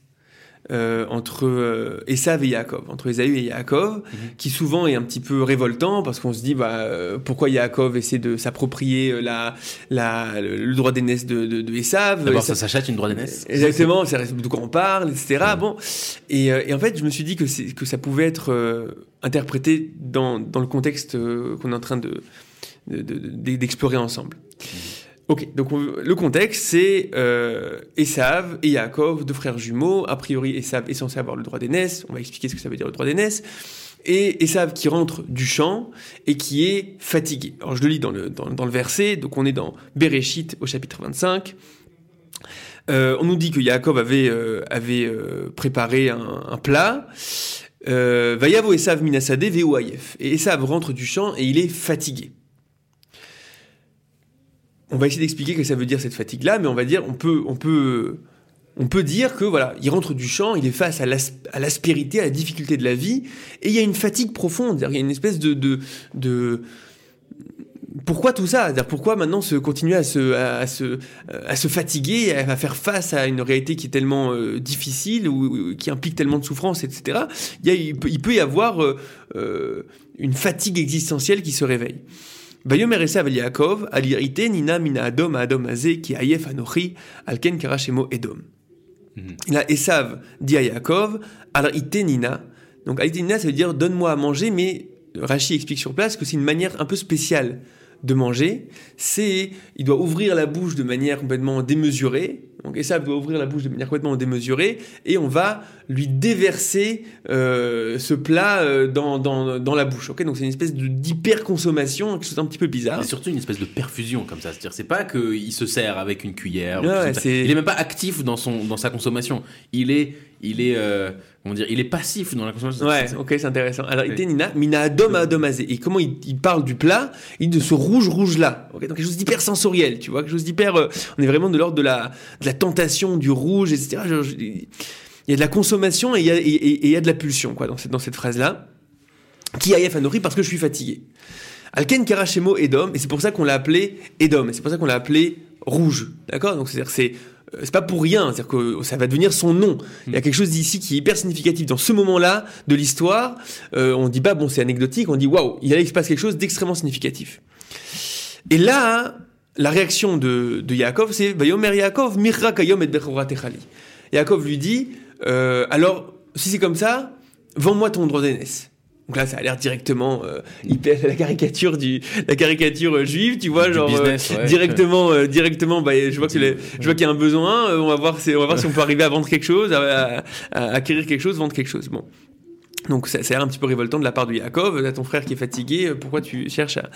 euh, entre euh, Esav et Yaakov, entre Esaü et Yaakov, mhm. qui souvent est un petit peu révoltant parce qu'on se dit bah, euh, pourquoi Yaakov essaie de s'approprier la, la, le droit d'aînesse de, de, de Esav? D'abord, ça s'achète une droit d'aînesse. Exactement, c'est de quoi on parle, etc. Bon, et, et, en fait, je me suis dit que, que ça pouvait être interprété dans, dans le contexte qu'on est en train de d'explorer ensemble. Mhm. Ok, donc le contexte, c'est euh, Esav et Yaakov, deux frères jumeaux. A priori, Esav est censé avoir le droit d'aînesse. On va expliquer ce que ça veut dire le droit d'aînesse. Et Esav qui rentre du champ et qui est fatigué. Alors je le lis dans le, dans, le verset, donc on est dans Bereshit au chapitre 25. Euh, on nous dit que Yaakov avait, euh, avait euh, préparé un, un plat. Vayavo Esav minasade ve'uayef. Et Esav rentre du champ et il est fatigué on va essayer d'expliquer que ça veut dire cette fatigue-là, mais on va dire, on peut, on peut, on peut dire que voilà, il rentre du champ, il est face à l'aspérité, à la difficulté de la vie, et il y a une fatigue profonde, il y a une espèce de, de, pourquoi tout ça? Pourquoi maintenant se continuer à se, à, se, à se fatiguer, à faire face à une réalité qui est tellement euh, difficile ou, qui implique tellement de souffrance, etc. Il, y il, peut, y avoir euh, euh, une fatigue existentielle qui se réveille. Vayomer Esav Yaakov, alirite nina mina adom adom azé qui ayef anochi alken karashemo edom. Il a Esav dit à Yaakov, alirite nina. Donc alirite nina, ça veut dire donne-moi à manger, mais Rashi explique sur place que c'est une manière un peu spéciale de manger, c'est il doit ouvrir la bouche de manière complètement démesurée. Donc Esav doit ouvrir la bouche de manière complètement démesurée et on va lui déverser euh, ce plat euh, dans, dans, dans, la bouche. Ok, donc c'est une espèce d'hyper consommation, quelque chose un petit peu bizarre. C'est surtout une espèce de perfusion comme ça. C'est-à-dire c'est pas qu'il se sert avec une cuillère. il est même pas actif dans son dans sa consommation. Il est il est euh, comment dire, il est passif dans la consommation. Ouais, ok, c'est intéressant. Alors, il Nina, mina adom adomazé. Et comment il, il, parle du plat Il dit de ce rouge rouge là. Ok, donc quelque chose d'hyper sensoriel, tu vois, quelque chose d'hyper. Euh, on est vraiment de l'ordre de la de la tentation du rouge, etc. il y a de la consommation et il y a, et, il y a de la pulsion, quoi, dans cette dans cette phrase là. Qui a nourrir parce que je suis fatigué. Alken Karachemo Edom, et c'est pour ça qu'on l'a appelé Edom, et c'est pour ça qu'on l'a appelé rouge. D'accord? Donc c'est-à-dire c'est c'est pas pour rien, c'est-à-dire que ça va devenir son nom. Il y a quelque chose d'ici qui est hyper significatif. Dans ce moment-là de l'histoire, euh, on dit pas bon c'est anecdotique, on dit waouh, il se passe quelque chose d'extrêmement significatif. Et là, la réaction de, de Yaakov, c'est Vayomer Yaakov, Mirra Kayom et Yaakov lui dit euh, alors si c'est comme ça, vends-moi ton droit d'aînesse. Donc là, ça a l'air directement euh, hyper la caricature du la caricature euh, juive, tu vois, genre euh, directement euh, directement. Bah, je vois que je vois qu'il y a un besoin. on va voir, on va voir si on peut arriver à vendre quelque chose, à, à, acquérir quelque chose, vendre quelque chose. Bon. Donc ça, ça a l'air un petit peu révoltant de la part de Yaakov, à ton frère qui est fatigué, pourquoi tu cherches à...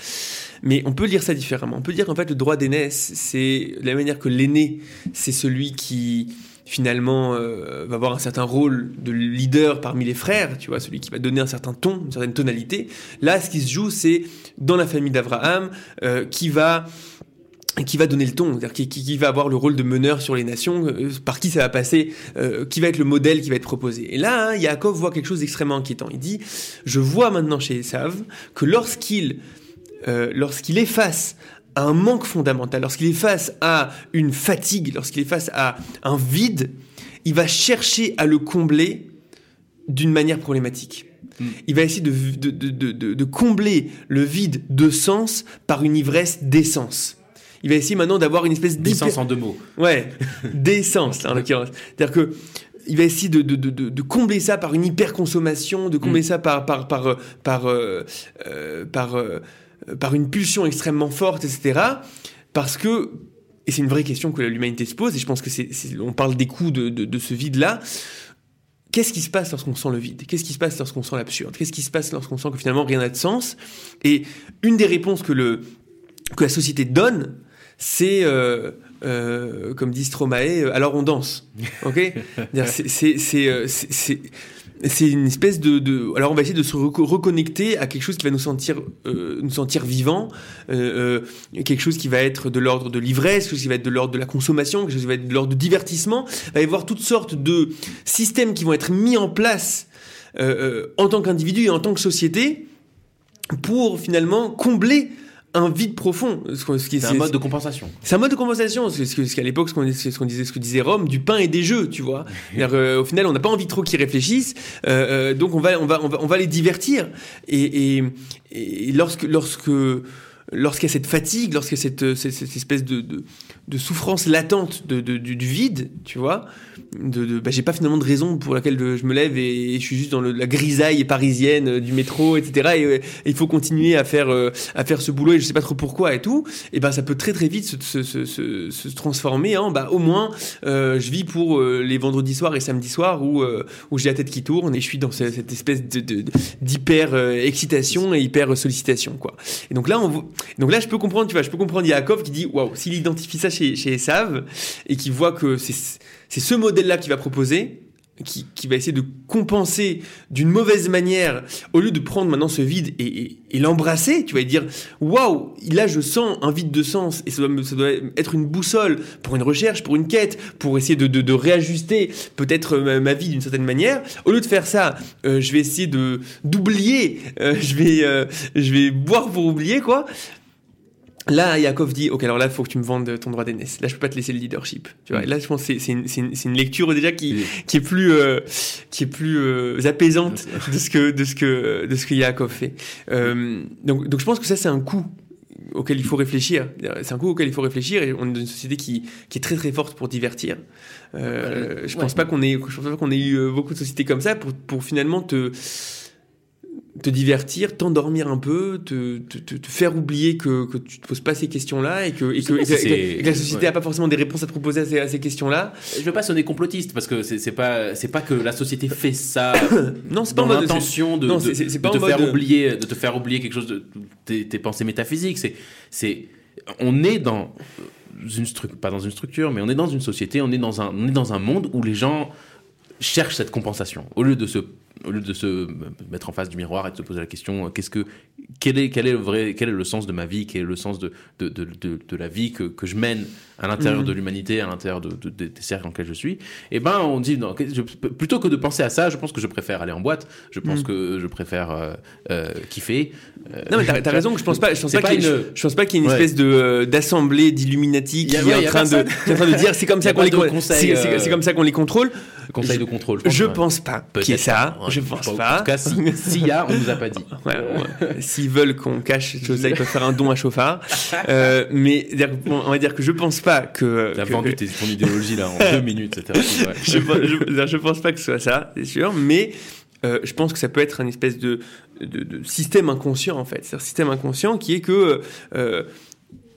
Mais on peut lire ça différemment. On peut dire qu'en fait le droit d'aînesse, c'est la manière que l'aîné, c'est celui qui finalement euh, va avoir un certain rôle de leader parmi les frères, tu vois, celui qui va donner un certain ton, une certaine tonalité. Là, ce qui se joue, c'est dans la famille d'Abraham, euh, qui va qui va donner le ton, c'est-à-dire qui, va avoir le rôle de meneur sur les nations, euh, par qui ça va passer, qui va être le modèle qui va être proposé. Et là, hein, Yaakov voit quelque chose d'extrêmement inquiétant. Il dit, je vois maintenant chez Esav que lorsqu'il lorsqu'il est face à un manque fondamental, lorsqu'il est face à une fatigue, lorsqu'il est face à un vide, il va chercher à le combler d'une manière problématique. Mm. Il va essayer de, de, combler le vide de sens par une ivresse d'essence. Il va essayer maintenant d'avoir une espèce d'essence en deux mots. Ouais, d'essence en l'occurrence. C'est-à-dire que il va essayer de, combler ça par une hyperconsommation, de combler mm. ça par par par par euh, euh, par, euh, par une pulsion extrêmement forte, etc. Parce que et c'est une vraie question que l'humanité se pose, et je pense que c'est, on parle des coups de, ce vide-là. Qu'est-ce qui se passe lorsqu'on sent le vide? Qu'est-ce qui se passe lorsqu'on sent l'absurde? Qu'est-ce qui se passe lorsqu'on sent que finalement rien n'a de sens? Et une des réponses que, le, que la société donne, c'est, euh, euh, comme dit Stromae, euh, alors on danse. C'est c'est une espèce de, alors on va essayer de se reconnecter à quelque chose qui va nous sentir euh, nous sentir vivants euh, euh, quelque chose qui va être de l'ordre de l'ivresse quelque chose qui va être de l'ordre de la consommation quelque chose qui va être de l'ordre du divertissement. Il va y avoir toutes sortes de systèmes qui vont être mis en place en tant qu'individu et en tant que société pour finalement combler un vide profond. C'est un mode de compensation. C'est un mode de compensation. Ce qu'à l'époque, ce qu'on disait, ce que disait Rome, du pain et des jeux, tu vois. Euh, au final, on n'a pas envie trop qu'ils réfléchissent, euh, euh, donc on va, on va, on va, on va les divertir. Et, et, et lorsque, lorsque lorsqu'il y a cette fatigue, lorsqu'il y a cette, cette, espèce de, souffrance latente de, du, vide, tu vois, bah, j'ai pas finalement de raison pour laquelle je me lève et, je suis juste dans la grisaille parisienne euh, du métro, etc. Euh, et, il faut continuer à faire, euh, à faire ce boulot et je sais pas trop pourquoi et tout. Et ben ça peut très très vite se, transformer bah au moins, je vis pour les vendredis soirs et samedis soirs où, où j'ai la tête qui tourne et je suis dans cette, espèce d'hyper excitation et hyper sollicitation, quoi. Et donc là, on, donc là, je peux comprendre, tu vois, je peux comprendre Yaakov qui dit, waouh, s'il identifie ça chez, chez Esav et qui voit que c'est ce modèle-là qu'il va proposer, qui, va essayer de compenser d'une mauvaise manière, au lieu de prendre maintenant ce vide et, l'embrasser, tu vas dire waouh, là je sens un vide de sens et ça doit, ça doit, être une boussole pour une recherche, pour une quête, pour essayer de réajuster peut-être ma, vie d'une certaine manière. Au lieu de faire ça, euh, je vais essayer de d'oublier, euh, je vais euh, je vais boire pour oublier quoi. Là, Yakov dit, ok, alors là, il faut que tu me vendes ton droit d'aînesse. Là, je peux pas te laisser le leadership. Tu vois. là, je pense que c'est une, une, une, lecture déjà qui, qui est plus, euh, qui est plus euh, apaisante de ce que, de ce que, de ce que Yaakov fait. Euh, donc, donc, je pense que ça, c'est un coup auquel il faut réfléchir. C'est un coup auquel il faut réfléchir. Et on est dans une société qui, qui est très très forte pour divertir. Je pense pas qu'on ait, je pense pas qu'on ait eu beaucoup de sociétés comme ça pour, pour finalement te te divertir, t'endormir un peu, te, te, te, faire oublier que, que tu te poses pas ces questions-là et que, et que, la société n'a pas forcément des réponses à te proposer à ces, ces questions-là. Je veux pas sonner complotiste parce que c'est pas c'est pas que la société fait ça. non, c'est pas dans l'intention de, de, de, te faire oublier de te faire oublier quelque chose de tes, tes pensées métaphysiques. C'est c'est on est dans une structure pas dans une structure mais on est dans une société, on est dans un on est dans un monde où les gens cherchent cette compensation au lieu de se au lieu de se mettre en face du miroir et de se poser la question qu'est-ce que quel est quel est le vrai quel est le sens de ma vie quel est le sens de de, de, de, la vie que, que je mène à l'intérieur mhm. de l'humanité à l'intérieur de, des cercles dans lesquels je suis et eh ben on dit non, plutôt que de penser à ça je pense que je préfère aller en boîte je pense mhm. que je préfère euh, euh, kiffer euh, non mais t'as as raison que je pense pas je pense pas, qu'il je pense pas qu'il y ait une espèce de d'assemblée d'illuminati qui, est en train de, qui est en train de dire c'est comme ça qu'on les c'est comme ça qu'on les contrôle conseil de contrôle je pense pas qu'il y ait ça je pense pas. En tout cas, s'il y a, on nous a pas dit. S'ils veulent qu'on cache cette chose-là, ils peuvent faire un don à chauffard. Euh, mais on va dire que je pense pas que. T'as vendu que... ton idéologie là en deux minutes, etc. je, je, je, pense pas que ce soit ça, c'est sûr, mais euh, je pense que ça peut être un espèce de, de, de système inconscient en fait. C'est un système inconscient qui est que euh,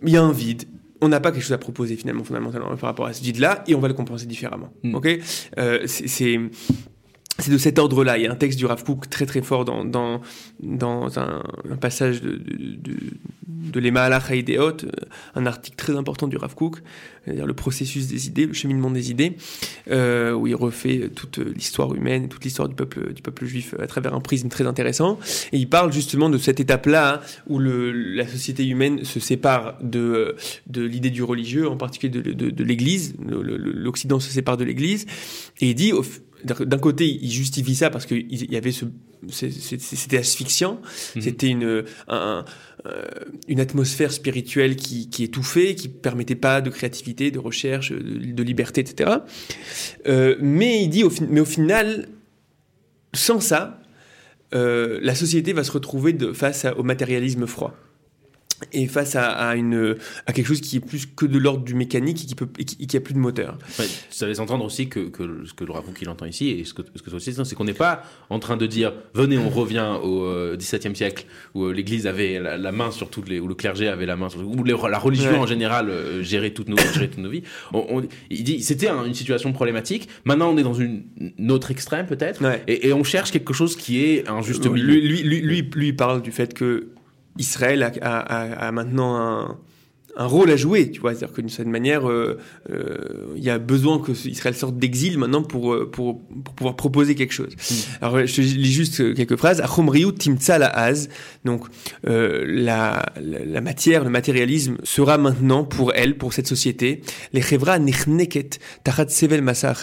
il y a un vide, on n'a pas quelque chose à proposer finalement fondamentalement par rapport à ce vide-là et on va le compenser différemment. Mm. Ok, euh, c'est c'est de cet ordre-là. Il y a un texte du Rav Kook très très fort dans, dans, un, passage de, de, de, de euh, un article très important du Rav Kook, c'est-à-dire le processus des idées, le cheminement des idées, euh, où il refait toute l'histoire humaine, toute l'histoire du peuple, du peuple juif à travers un prisme très intéressant. Et il parle justement de cette étape-là où la société humaine se sépare de, de l'idée du religieux, en particulier de, de, de l'Église. L'Occident se sépare de l'Église. Et il dit, d'un côté, il justifie ça parce qu'il y avait ce, c'était asphyxiant, mhm. c'était une, un, euh, une atmosphère spirituelle qui, qui étouffait, qui permettait pas de créativité, de recherche, de, liberté, etc. Euh, mais il dit, au, mais au final, sans ça, euh, la société va se retrouver de, face au matérialisme froid et face à, une, à quelque chose qui est plus que de l'ordre du mécanique et qui, peut, qui, a plus de moteur. ça laisse entendre aussi que, que ce que le raconte qu'il entend ici, et ce que, ce que c'est qu'on n'est pas en train de dire venez, on revient au XVIIe euh, siècle où euh, l'Église avait la, main sur toutes les, où le clergé avait la main sur, où la religion en général euh, gérait toutes nos, gérait toutes nos vies. On, il dit c'était une situation problématique. Maintenant, on est dans une, autre extrême peut-être, et, et, on cherche quelque chose qui est un juste milieu. Lui, lui, lui, lui, lui parle du fait que Israël a, a, a, maintenant un, un rôle à jouer, tu vois. C'est-à-dire que d'une certaine manière, euh, euh, il y a besoin que Israël sorte d'exil maintenant pour, euh, pour, pour, pouvoir proposer quelque chose. Mm. Alors, je lis juste quelques phrases. Achomriu timtsa la. Donc, euh, la, la, matière, le matérialisme sera maintenant pour elle, pour cette société, les chevra nichneket tachat sevel masa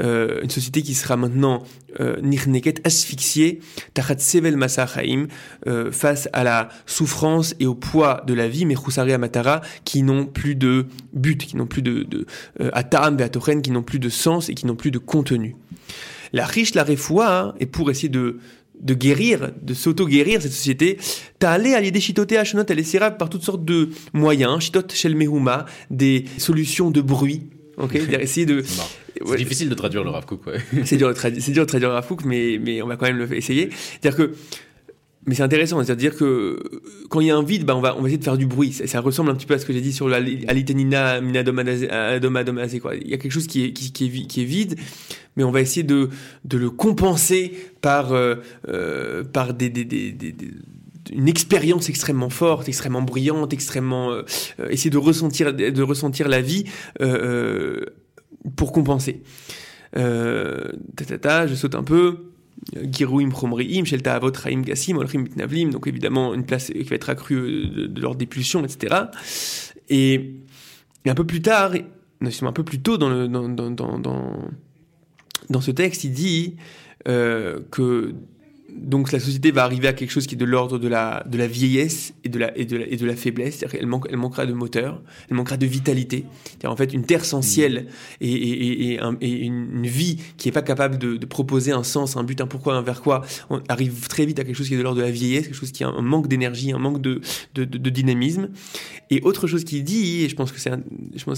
euh, une société qui sera maintenant euh, nirneket asphyxiée tachat sevel masa euh, face à la souffrance et au poids de la vie, mais matara qui n'ont plus de but, qui n'ont plus de, de euh, qui n'ont plus de sens et qui n'ont plus de contenu. La riche, la refoua, hein, et pour essayer de, de guérir, de s'auto-guérir cette société, t'as allé à l'idée chitoté à elle essaiera par toutes sortes de moyens, chitot shel mehuma, des solutions de bruit, ok, essayer de... C'est difficile de traduire le Rav c'est dur, de traduire le Rav mais, mais on va quand même le essayer. C'est-à-dire que mais c'est intéressant, c'est-à-dire que quand il y a un vide, bah on, va, on va essayer de faire du bruit. Ça, ressemble un petit peu à ce que j'ai dit sur la Alitenina Minadomadase. Quoi. Il y a quelque chose qui est, qui, est, qui est vide, mais on va essayer de, de le compenser par, euh, euh, par des, des, des, des une expérience extrêmement forte, extrêmement brillante, extrêmement euh, essayer de ressentir de ressentir la vie euh, pour compenser. Euh, je saute un peu. Girouim Chomriim, Shelta Avot Raim Gassim, Olrim Mitnavlim, donc évidemment une place qui va être accrue de, de l'ordre etc. Et, un peu plus tard, un peu plus tôt dans, dans, dans, dans ce texte, il dit euh, que donc la société va arriver à quelque chose qui est de l'ordre de la, de la vieillesse et de la, et de la, et de la faiblesse. C'est-à-dire qu'elle elle manquera de moteur, elle manquera de vitalité. En fait, une terre sans ciel et, et, et, et une vie qui n'est pas capable de, de, proposer un sens, un but, un pourquoi, un vers quoi, on arrive très vite à quelque chose qui est de l'ordre de la vieillesse, quelque chose qui a un manque d'énergie, un manque de, de, de, dynamisme. Et autre chose qu'il dit, et je pense que c'est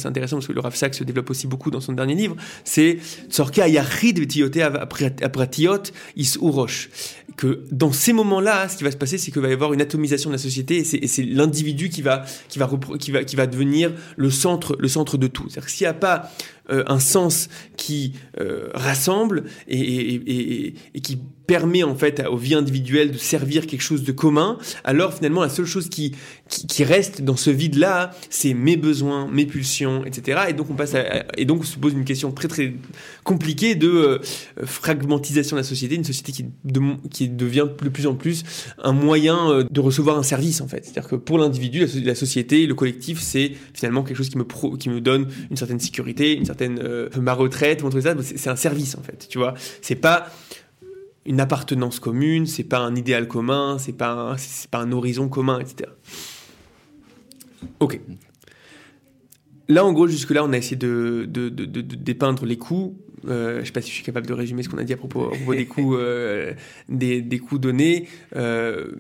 intéressant parce que le Rav Sachs se développe aussi beaucoup dans son dernier livre, c'est Tzorka Yachid Vetiote Apratiot Is Urosh que dans ces moments-là, ce qui va se passer, c'est qu'il va y avoir une atomisation de la société et c'est l'individu qui va, qui, va, qui, va, qui va devenir le centre, le centre de tout. C'est-à-dire s'il n'y a pas euh, un sens qui euh, rassemble et, et, et, et, qui permet en fait aux vies individuelles de servir quelque chose de commun, alors finalement la seule chose qui, qui, reste dans ce vide-là, c'est mes besoins, mes pulsions, etc. Et donc on passe à, et donc on se pose une question très très compliquée de euh, fragmentisation de la société, une société qui, qui devient de plus en plus un moyen de recevoir un service en fait. C'est-à-dire que pour l'individu, la, société, le collectif, c'est finalement quelque chose qui me qui me donne une certaine sécurité, une certaine euh, ma retraite, mon truc c'est un service en fait, tu vois. C'est pas une appartenance commune, c'est pas un idéal commun, c'est pas c'est pas un horizon commun, etc. Ok. Là, en gros, jusque-là, on a essayé de, de, de, de dépeindre les coûts. Euh, je sais pas si je suis capable de résumer ce qu'on a dit à propos, des coûts, euh, des, des coûts donnés. Euh,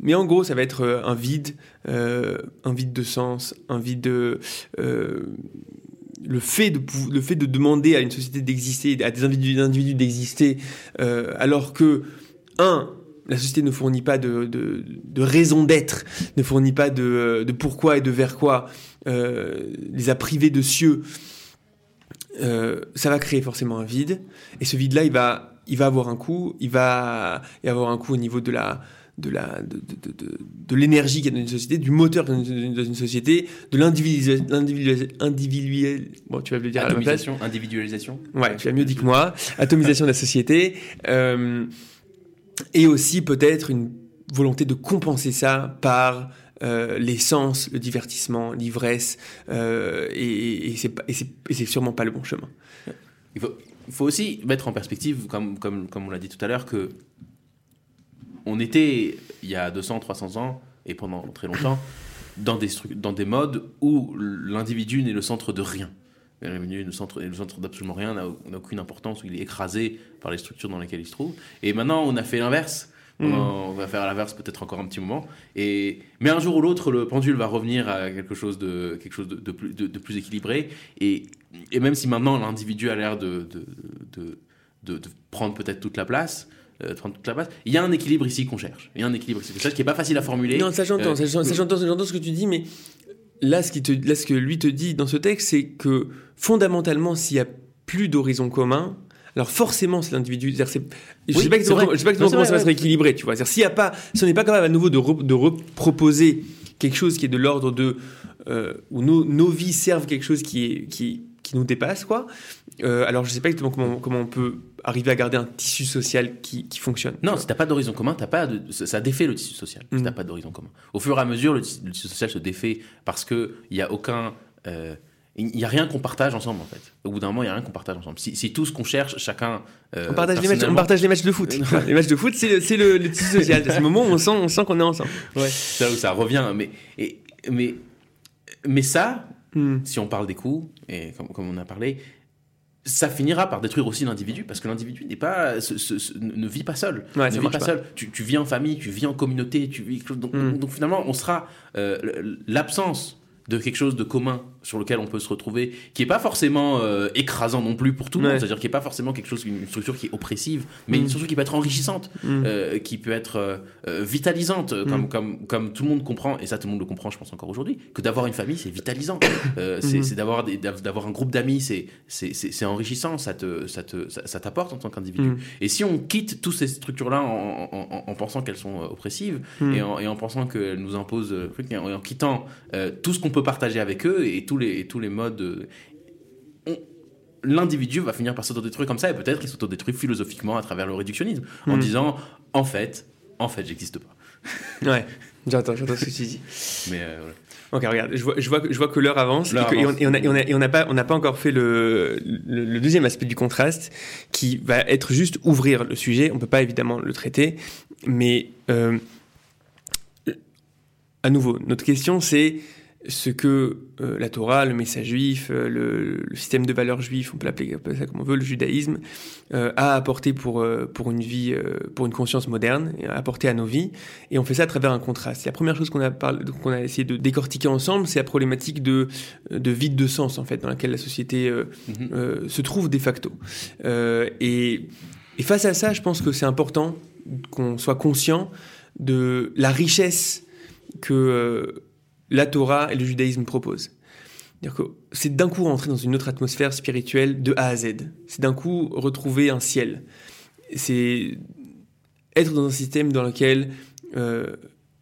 mais en gros, ça va être un vide, un vide de sens, un vide de, le fait de le fait de demander à une société d'exister, à des individus, d'exister, euh, alors que un la société ne fournit pas de, de, raison d'être, ne fournit pas de, de, pourquoi et de vers quoi, euh, les a privés de cieux, euh, ça va créer forcément un vide. Et ce vide-là, il va, il va avoir un coût, il va y avoir un coût au niveau de la, de la de, de, de, de l'énergie qu'il y a dans une société, du moteur dans une, dans une société, de l'individualisation, bon tu vas le dire Atomisation, individualisation. Ouais, tu as mieux dit que moi. Atomisation de la société, euh, et aussi peut-être une volonté de compenser ça par euh, l'essence, le divertissement, l'ivresse, euh, et, et, et c'est sûrement pas le bon chemin. Il faut, faut aussi mettre en perspective, comme, comme, comme on l'a dit tout à l'heure, que on était, il y a 200, 300 ans, et pendant très longtemps, dans des, dans des modes où l'individu n'est le centre de rien. L'individu est le centre, le centre d'absolument rien, n'a aucune importance, il est écrasé par les structures dans lesquelles il se trouve. Et maintenant, on a fait l'inverse. On, mm. va faire l'inverse peut-être encore un petit moment. Et, mais un jour ou l'autre, le pendule va revenir à quelque chose de, quelque chose de, plus, de, plus, équilibré. Et, et, même si maintenant l'individu a l'air de, de, prendre peut-être toute la place, euh, toute la place, il y a un équilibre ici qu'on cherche. Il y a un équilibre ici qu'on cherche qui n'est pas facile à formuler. Non, ça j'entends, ça, j'entends, ce que tu dis, mais là ce, qui te, là, ce que lui te dit dans ce texte, c'est que fondamentalement, s'il n'y a plus d'horizon commun, alors forcément, c'est l'individu. Je ne sais pas exactement comment ça va se rééquilibrer, tu vois. S'il y a pas, si on n'est pas capable à nouveau de, de reproposer quelque chose qui est de l'ordre de euh, où nos, nos, vies servent quelque chose qui est qui, qui nous dépasse, quoi. Euh, alors je ne sais pas exactement comment, comment on peut arriver à garder un tissu social qui, qui fonctionne. Non, si t'as pas d'horizon commun, t'as pas de, ça défait le tissu social. Si mm. t'as pas d'horizon commun. Au fur et à mesure, le, tissu social se défait parce que il y a aucun euh, il n'y a rien qu'on partage ensemble en fait. Au bout d'un moment, il n'y a rien qu'on partage ensemble. Si, tout ce qu'on cherche, chacun. Euh, on, partage les matchs, on partage les matchs de foot. les matchs de foot, c'est le, le, tissu social. C'est ce moment où on sent, on sent qu'on est ensemble. Ouais. Ça, ça revient. Mais, et, mais, mais ça, hmm. si on parle des coups, et comme, comme on a parlé, ça finira par détruire aussi l'individu parce que l'individu n'est pas ne vit pas seul. Ne vit pas, seul. Tu, tu, vis en famille tu vis en communauté tu vis donc, hmm. donc finalement on sera euh, l'absence de quelque chose de commun sur lequel on peut se retrouver, qui est pas forcément euh, écrasant non plus pour tout le monde, c'est-à-dire qui est pas forcément quelque chose, une structure qui est oppressive, mais une mm. structure qui peut être enrichissante, mm. euh, qui peut être euh, vitalisante, comme, mm. comme, comme tout le monde comprend, et ça tout le monde le comprend, je pense encore aujourd'hui, que d'avoir une famille c'est vitalisant, c'est d'avoir d'avoir un groupe d'amis, c'est c'est enrichissant, ça te ça te ça, t'apporte en tant qu'individu. Et si on quitte toutes ces structures-là en, en, en, pensant qu'elles sont oppressives et en, et, en, pensant qu'elles nous imposent, en, en quittant tout ce qu'on peut partager avec eux et tous les, tous les modes. L'individu va finir par s'autodétruire comme ça et peut-être qu'il s'autodétruit philosophiquement à travers le réductionnisme en hmm. disant en fait, en fait, j'existe pas. ouais, j'entends, j'entends ce que tu dis. Mais euh, Ok, regarde, je vois, je vois, je vois que l'heure avance, et, on n'a pas, on n'a pas encore fait le, le, deuxième aspect du contraste, qui va être juste ouvrir le sujet. On peut pas évidemment le traiter, mais euh, à nouveau, notre question c'est ce que euh, la Torah, le message juif, euh, le, système de valeurs juif, on peut l'appeler ça comme on veut, le judaïsme, euh, a apporté pour, pour une vie, pour une conscience moderne, a apporté à nos vies. Et on fait ça à travers un contraste. La première chose qu'on a, qu'on a essayé de décortiquer ensemble, c'est la problématique de, de vide de sens, en fait, dans laquelle la société mm-hmm. se trouve de facto. Et, et face à ça, je pense que c'est important qu'on soit conscient de la richesse que la Torah et le judaïsme proposent. C'est d'un coup rentrer dans une autre atmosphère spirituelle de A à Z. C'est d'un coup retrouver un ciel. C'est être dans un système dans lequel euh,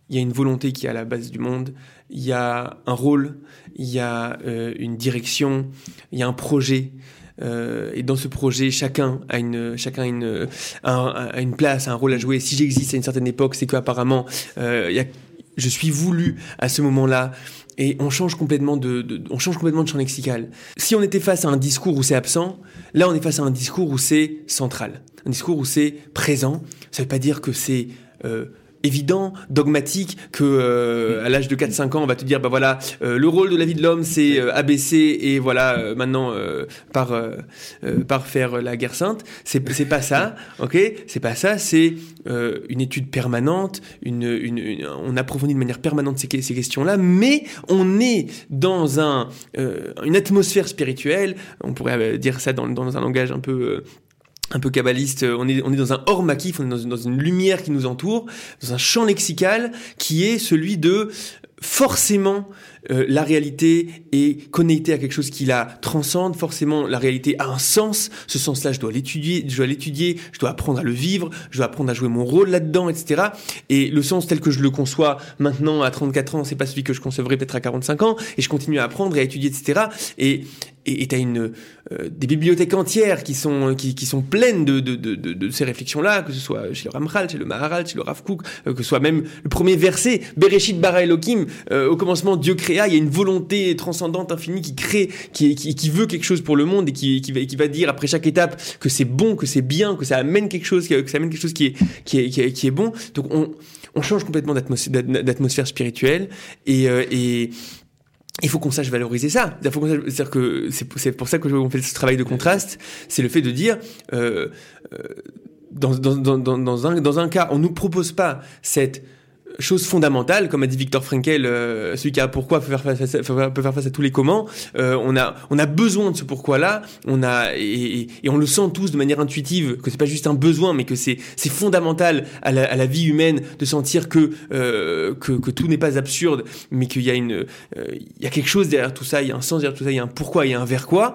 il y a une volonté qui est à la base du monde, il y a un rôle, il y a euh, une direction, il y a un projet. Euh, et dans ce projet, chacun a une, chacun une, une place, un rôle à jouer. Si j'existe à une certaine époque, c'est qu'apparemment, il y a je suis voulu à ce moment-là. Et on change complètement de, on change complètement de champ lexical. Si on était face à un discours où c'est absent, là on est face à un discours où c'est central, un discours où c'est présent. Ça ne veut pas dire que c'est euh, évident, dogmatique, que euh, à l'âge de 4-5 ans, on va te dire, bah voilà, euh, le rôle de la vie de l'homme, c'est euh, ABC, et voilà, maintenant, par, par faire la guerre sainte. C'est, c'est pas ça, ok? C'est pas ça, c'est une étude permanente, une, on approfondit de manière permanente ces, ces questions-là, mais on est dans un, une atmosphère spirituelle, on pourrait dire ça dans, dans un langage un peu un peu kabbaliste, on est, on est dans un hors maquif, on est dans une, lumière qui nous entoure, dans un champ lexical qui est celui de forcément euh, la réalité est connectée à quelque chose qui la transcende, forcément la réalité a un sens, ce sens-là je dois l'étudier, je dois l'étudier, je dois apprendre à le vivre, je dois apprendre à jouer mon rôle là-dedans, etc. Et le sens tel que je le conçois maintenant à 34 ans, c'est pas celui que je concevrais peut-être à 45 ans, et je continue à apprendre et à étudier, etc. Et et tu as une, euh, des bibliothèques entières qui sont, qui, sont pleines de, de, de, de ces réflexions-là, que ce soit chez le Ramchal, chez le Maharal, chez le Rav Kook, euh, que ce soit même le premier verset, Bereshit bara Elohim, au commencement Dieu crée créa, il y a une volonté transcendante, infinie qui crée, qui, veut quelque chose pour le monde et qui, va, dire après chaque étape que c'est bon, que c'est bien, que ça amène quelque chose, que ça amène quelque chose qui est, bon. Donc on, change complètement d'atmosphère spirituelle et, euh, et il faut qu'on sache valoriser ça. C'est-à-dire que c'est pour ça que on fait ce travail de contraste, c'est le fait de dire euh, euh dans, un, dans un cas, on nous propose pas cette chose fondamentale, comme a dit Victor Frankel, euh, celui qui a pourquoi peut faire face à, peut faire face à tous les comment. Euh, on a on a besoin de ce pourquoi-là. On a et, et, on le sent tous de manière intuitive que c'est pas juste un besoin, mais que c'est c'est fondamental à la, à la, vie humaine de sentir que euh, que, que tout n'est pas absurde, mais qu'il y a une euh, il y a quelque chose derrière tout ça, il y a un sens derrière tout ça, il y a un pourquoi, il y a un vers quoi.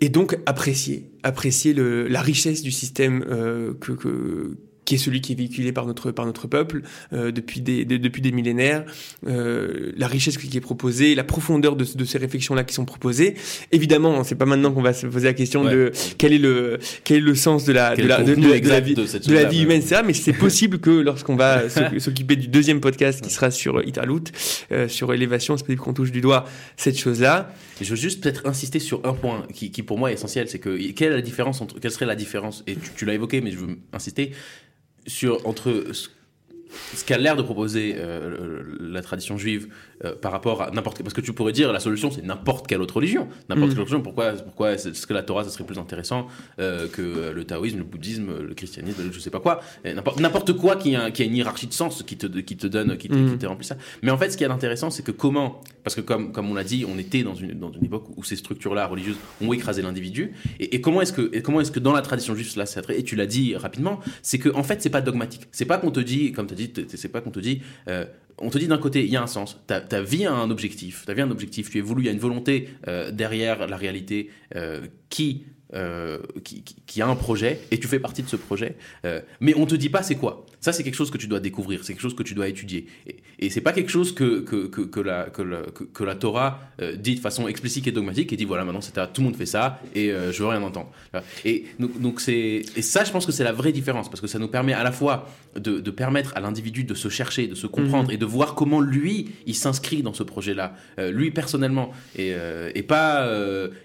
Et donc apprécier, apprécier le, la richesse du système euh, que, que qui est celui qui est véhiculé par notre par notre peuple euh, depuis des, depuis des millénaires, euh, la richesse qui est proposée, la profondeur de, de ces réflexions là qui sont proposées. Évidemment, c'est pas maintenant qu'on va se poser la question de quel est le quel est le sens de la de la, de, la vie de, la vie humaine, ça. Mais c'est possible que lorsqu'on va s'occuper du deuxième podcast qui sera sur Italout, euh, sur élévation, c'est possible qu'on touche du doigt cette chose là. Je veux juste peut-être insister sur un point qui, qui pour moi est essentiel, c'est que quelle est la différence entre quelle serait la différence et tu, tu l'as évoqué, mais je veux insister sur, entre qu'a l'air de proposer euh, la tradition juive euh, par rapport à n'importe parce que tu pourrais dire la solution c'est n'importe quelle autre religion. N'importe mm. quelle autre religion pourquoi pourquoi est-ce que la Torah ça serait plus intéressant euh, que le taoïsme le bouddhisme le christianisme je sais pas quoi. N'importe quoi qui a, qui a une hiérarchie de sens qui te qui te donne qui te, mm. remplit ça. Mais en fait ce qui est intéressant c'est que comment parce que comme comme on l'a dit on était dans une dans une époque où ces structures là religieuses ont écrasé l'individu. Et, comment est-ce que et comment est-ce que dans la tradition juive cela s'est et tu l'as dit rapidement c'est que en fait c'est pas dogmatique. C'est pas qu'on te dit comme tu euh, on te dit d'un côté, il y a un sens, ta, vie a un objectif, ta vie un objectif, tu es voulu, il y a une volonté euh, derrière la réalité euh, qui qui, qui, a un projet et tu fais partie de ce projet, mais on te dit pas c'est quoi. Ça, c'est quelque chose que tu dois découvrir, c'est quelque chose que tu dois étudier. Et, et c'est pas quelque chose que, que, que, que la, que, la, que, la Torah euh, dit de façon explicite et dogmatique et dit voilà, maintenant, c'est tout le monde fait ça et je veux rien entendre. Et donc, c'est, et ça, je pense que c'est la vraie différence parce que ça nous permet à la fois de, de permettre à l'individu de se chercher, de se comprendre mhm. et de voir comment lui, il s'inscrit dans ce projet-là, lui personnellement, et, et pas,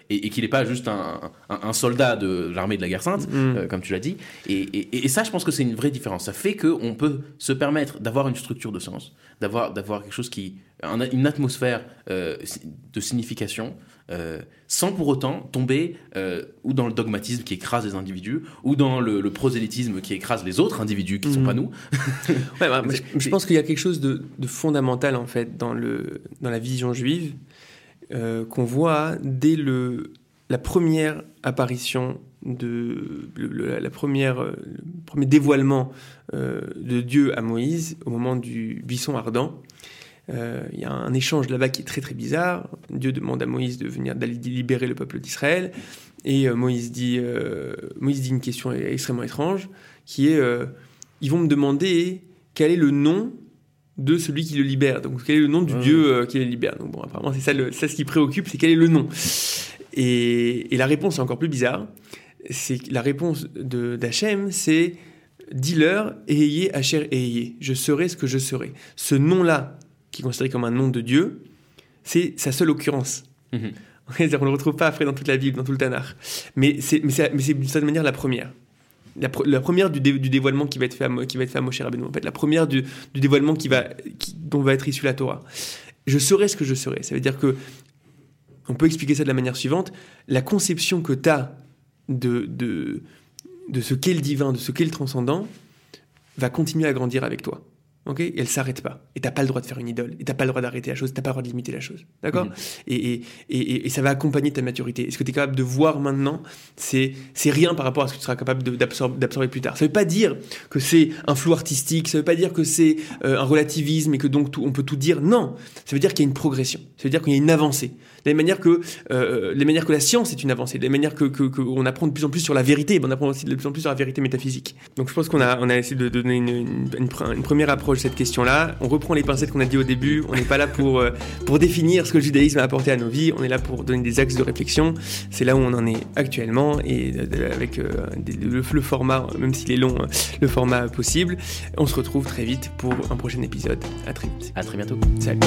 et, qu'il n'est pas juste un, un soldat de l'armée de la guerre sainte, euh, comme tu l'as dit. Et, ça, je pense que c'est une vraie différence. Ça fait qu'on peut se permettre d'avoir une structure de sens, d'avoir quelque chose qui, une atmosphère euh, de signification, euh, sans pour autant tomber ou dans le dogmatisme qui écrase les individus, ou dans le, prosélytisme qui écrase les autres individus qui ne sont mm. pas nous. Bah, je, pense qu'il y a quelque chose de, de, fondamental en fait dans, le, dans la vision juive qu'on voit dès le la première apparition de la première le premier dévoilement euh, de Dieu à Moïse au moment du buisson ardent. Euh, il y a un échange là-bas qui est très très bizarre. Dieu demande à Moïse de venir d'aller libérer le peuple d'Israël et euh, Moïse dit Moïse dit une question extrêmement étrange qui est ils vont me demander quel est le nom de celui qui le libère. Donc quel est le nom du Dieu qui le libère. Donc bon apparemment c'est ça, ça ce qui préoccupe, c'est quel est le nom. Et, la réponse est encore plus bizarre. C'est la réponse d'Hachem, c'est dis-leur Eheye Hacher Eheye, je serai ce que je serai. Ce nom-là, qui est considéré comme un nom de Dieu, c'est sa seule occurrence. Mhm. On ne le retrouve pas après dans toute la Bible, dans tout le Tanakh. Mais c'est d'une certaine manière la première. La, première du, dévoilement qui va être fait à, qui va être fait à Moshe Rabbeinu. En fait, la première du, dévoilement qui va, dont va être issue la Torah. Je serai ce que je serai. Ça veut dire que on peut expliquer ça de la manière suivante. La conception que tu as de, de, de ce qu'est le divin, de ce qu'est le transcendant, va continuer à grandir avec toi ok? Et elle s'arrête pas. Et t'as pas le droit de faire une idole. Et t'as pas le droit d'arrêter la chose. T'as pas le droit de limiter la chose. D'accord? Mhm. et, et, et, ça va accompagner ta maturité. Et ce que tu es capable de voir maintenant, c'est rien par rapport à ce que tu seras capable d'absorber plus tard. Ça veut pas dire que c'est un flou artistique. Ça veut pas dire que c'est euh, un relativisme et que donc on peut tout dire. Non. Ça veut dire qu'il y a une progression. Ça veut dire qu'il y a une avancée. De la manière que, euh, les manières que la science est une avancée. De la manière que, que, on apprend de plus en plus sur la vérité. On apprend aussi de plus en plus sur la vérité métaphysique. Donc je pense qu'on a, on a essayé de donner une, une, une première approche cette question-là. On reprend les pincettes qu'on a dit au début. On n'est pas là pour, euh, pour définir ce que le judaïsme a apporté à nos vies. On est là pour donner des axes de réflexion. C'est là où on en est actuellement et avec euh, le, le, format, même s'il est long, euh, le format possible. On se retrouve très vite pour un prochain épisode. À très vite. À très bientôt. Salut.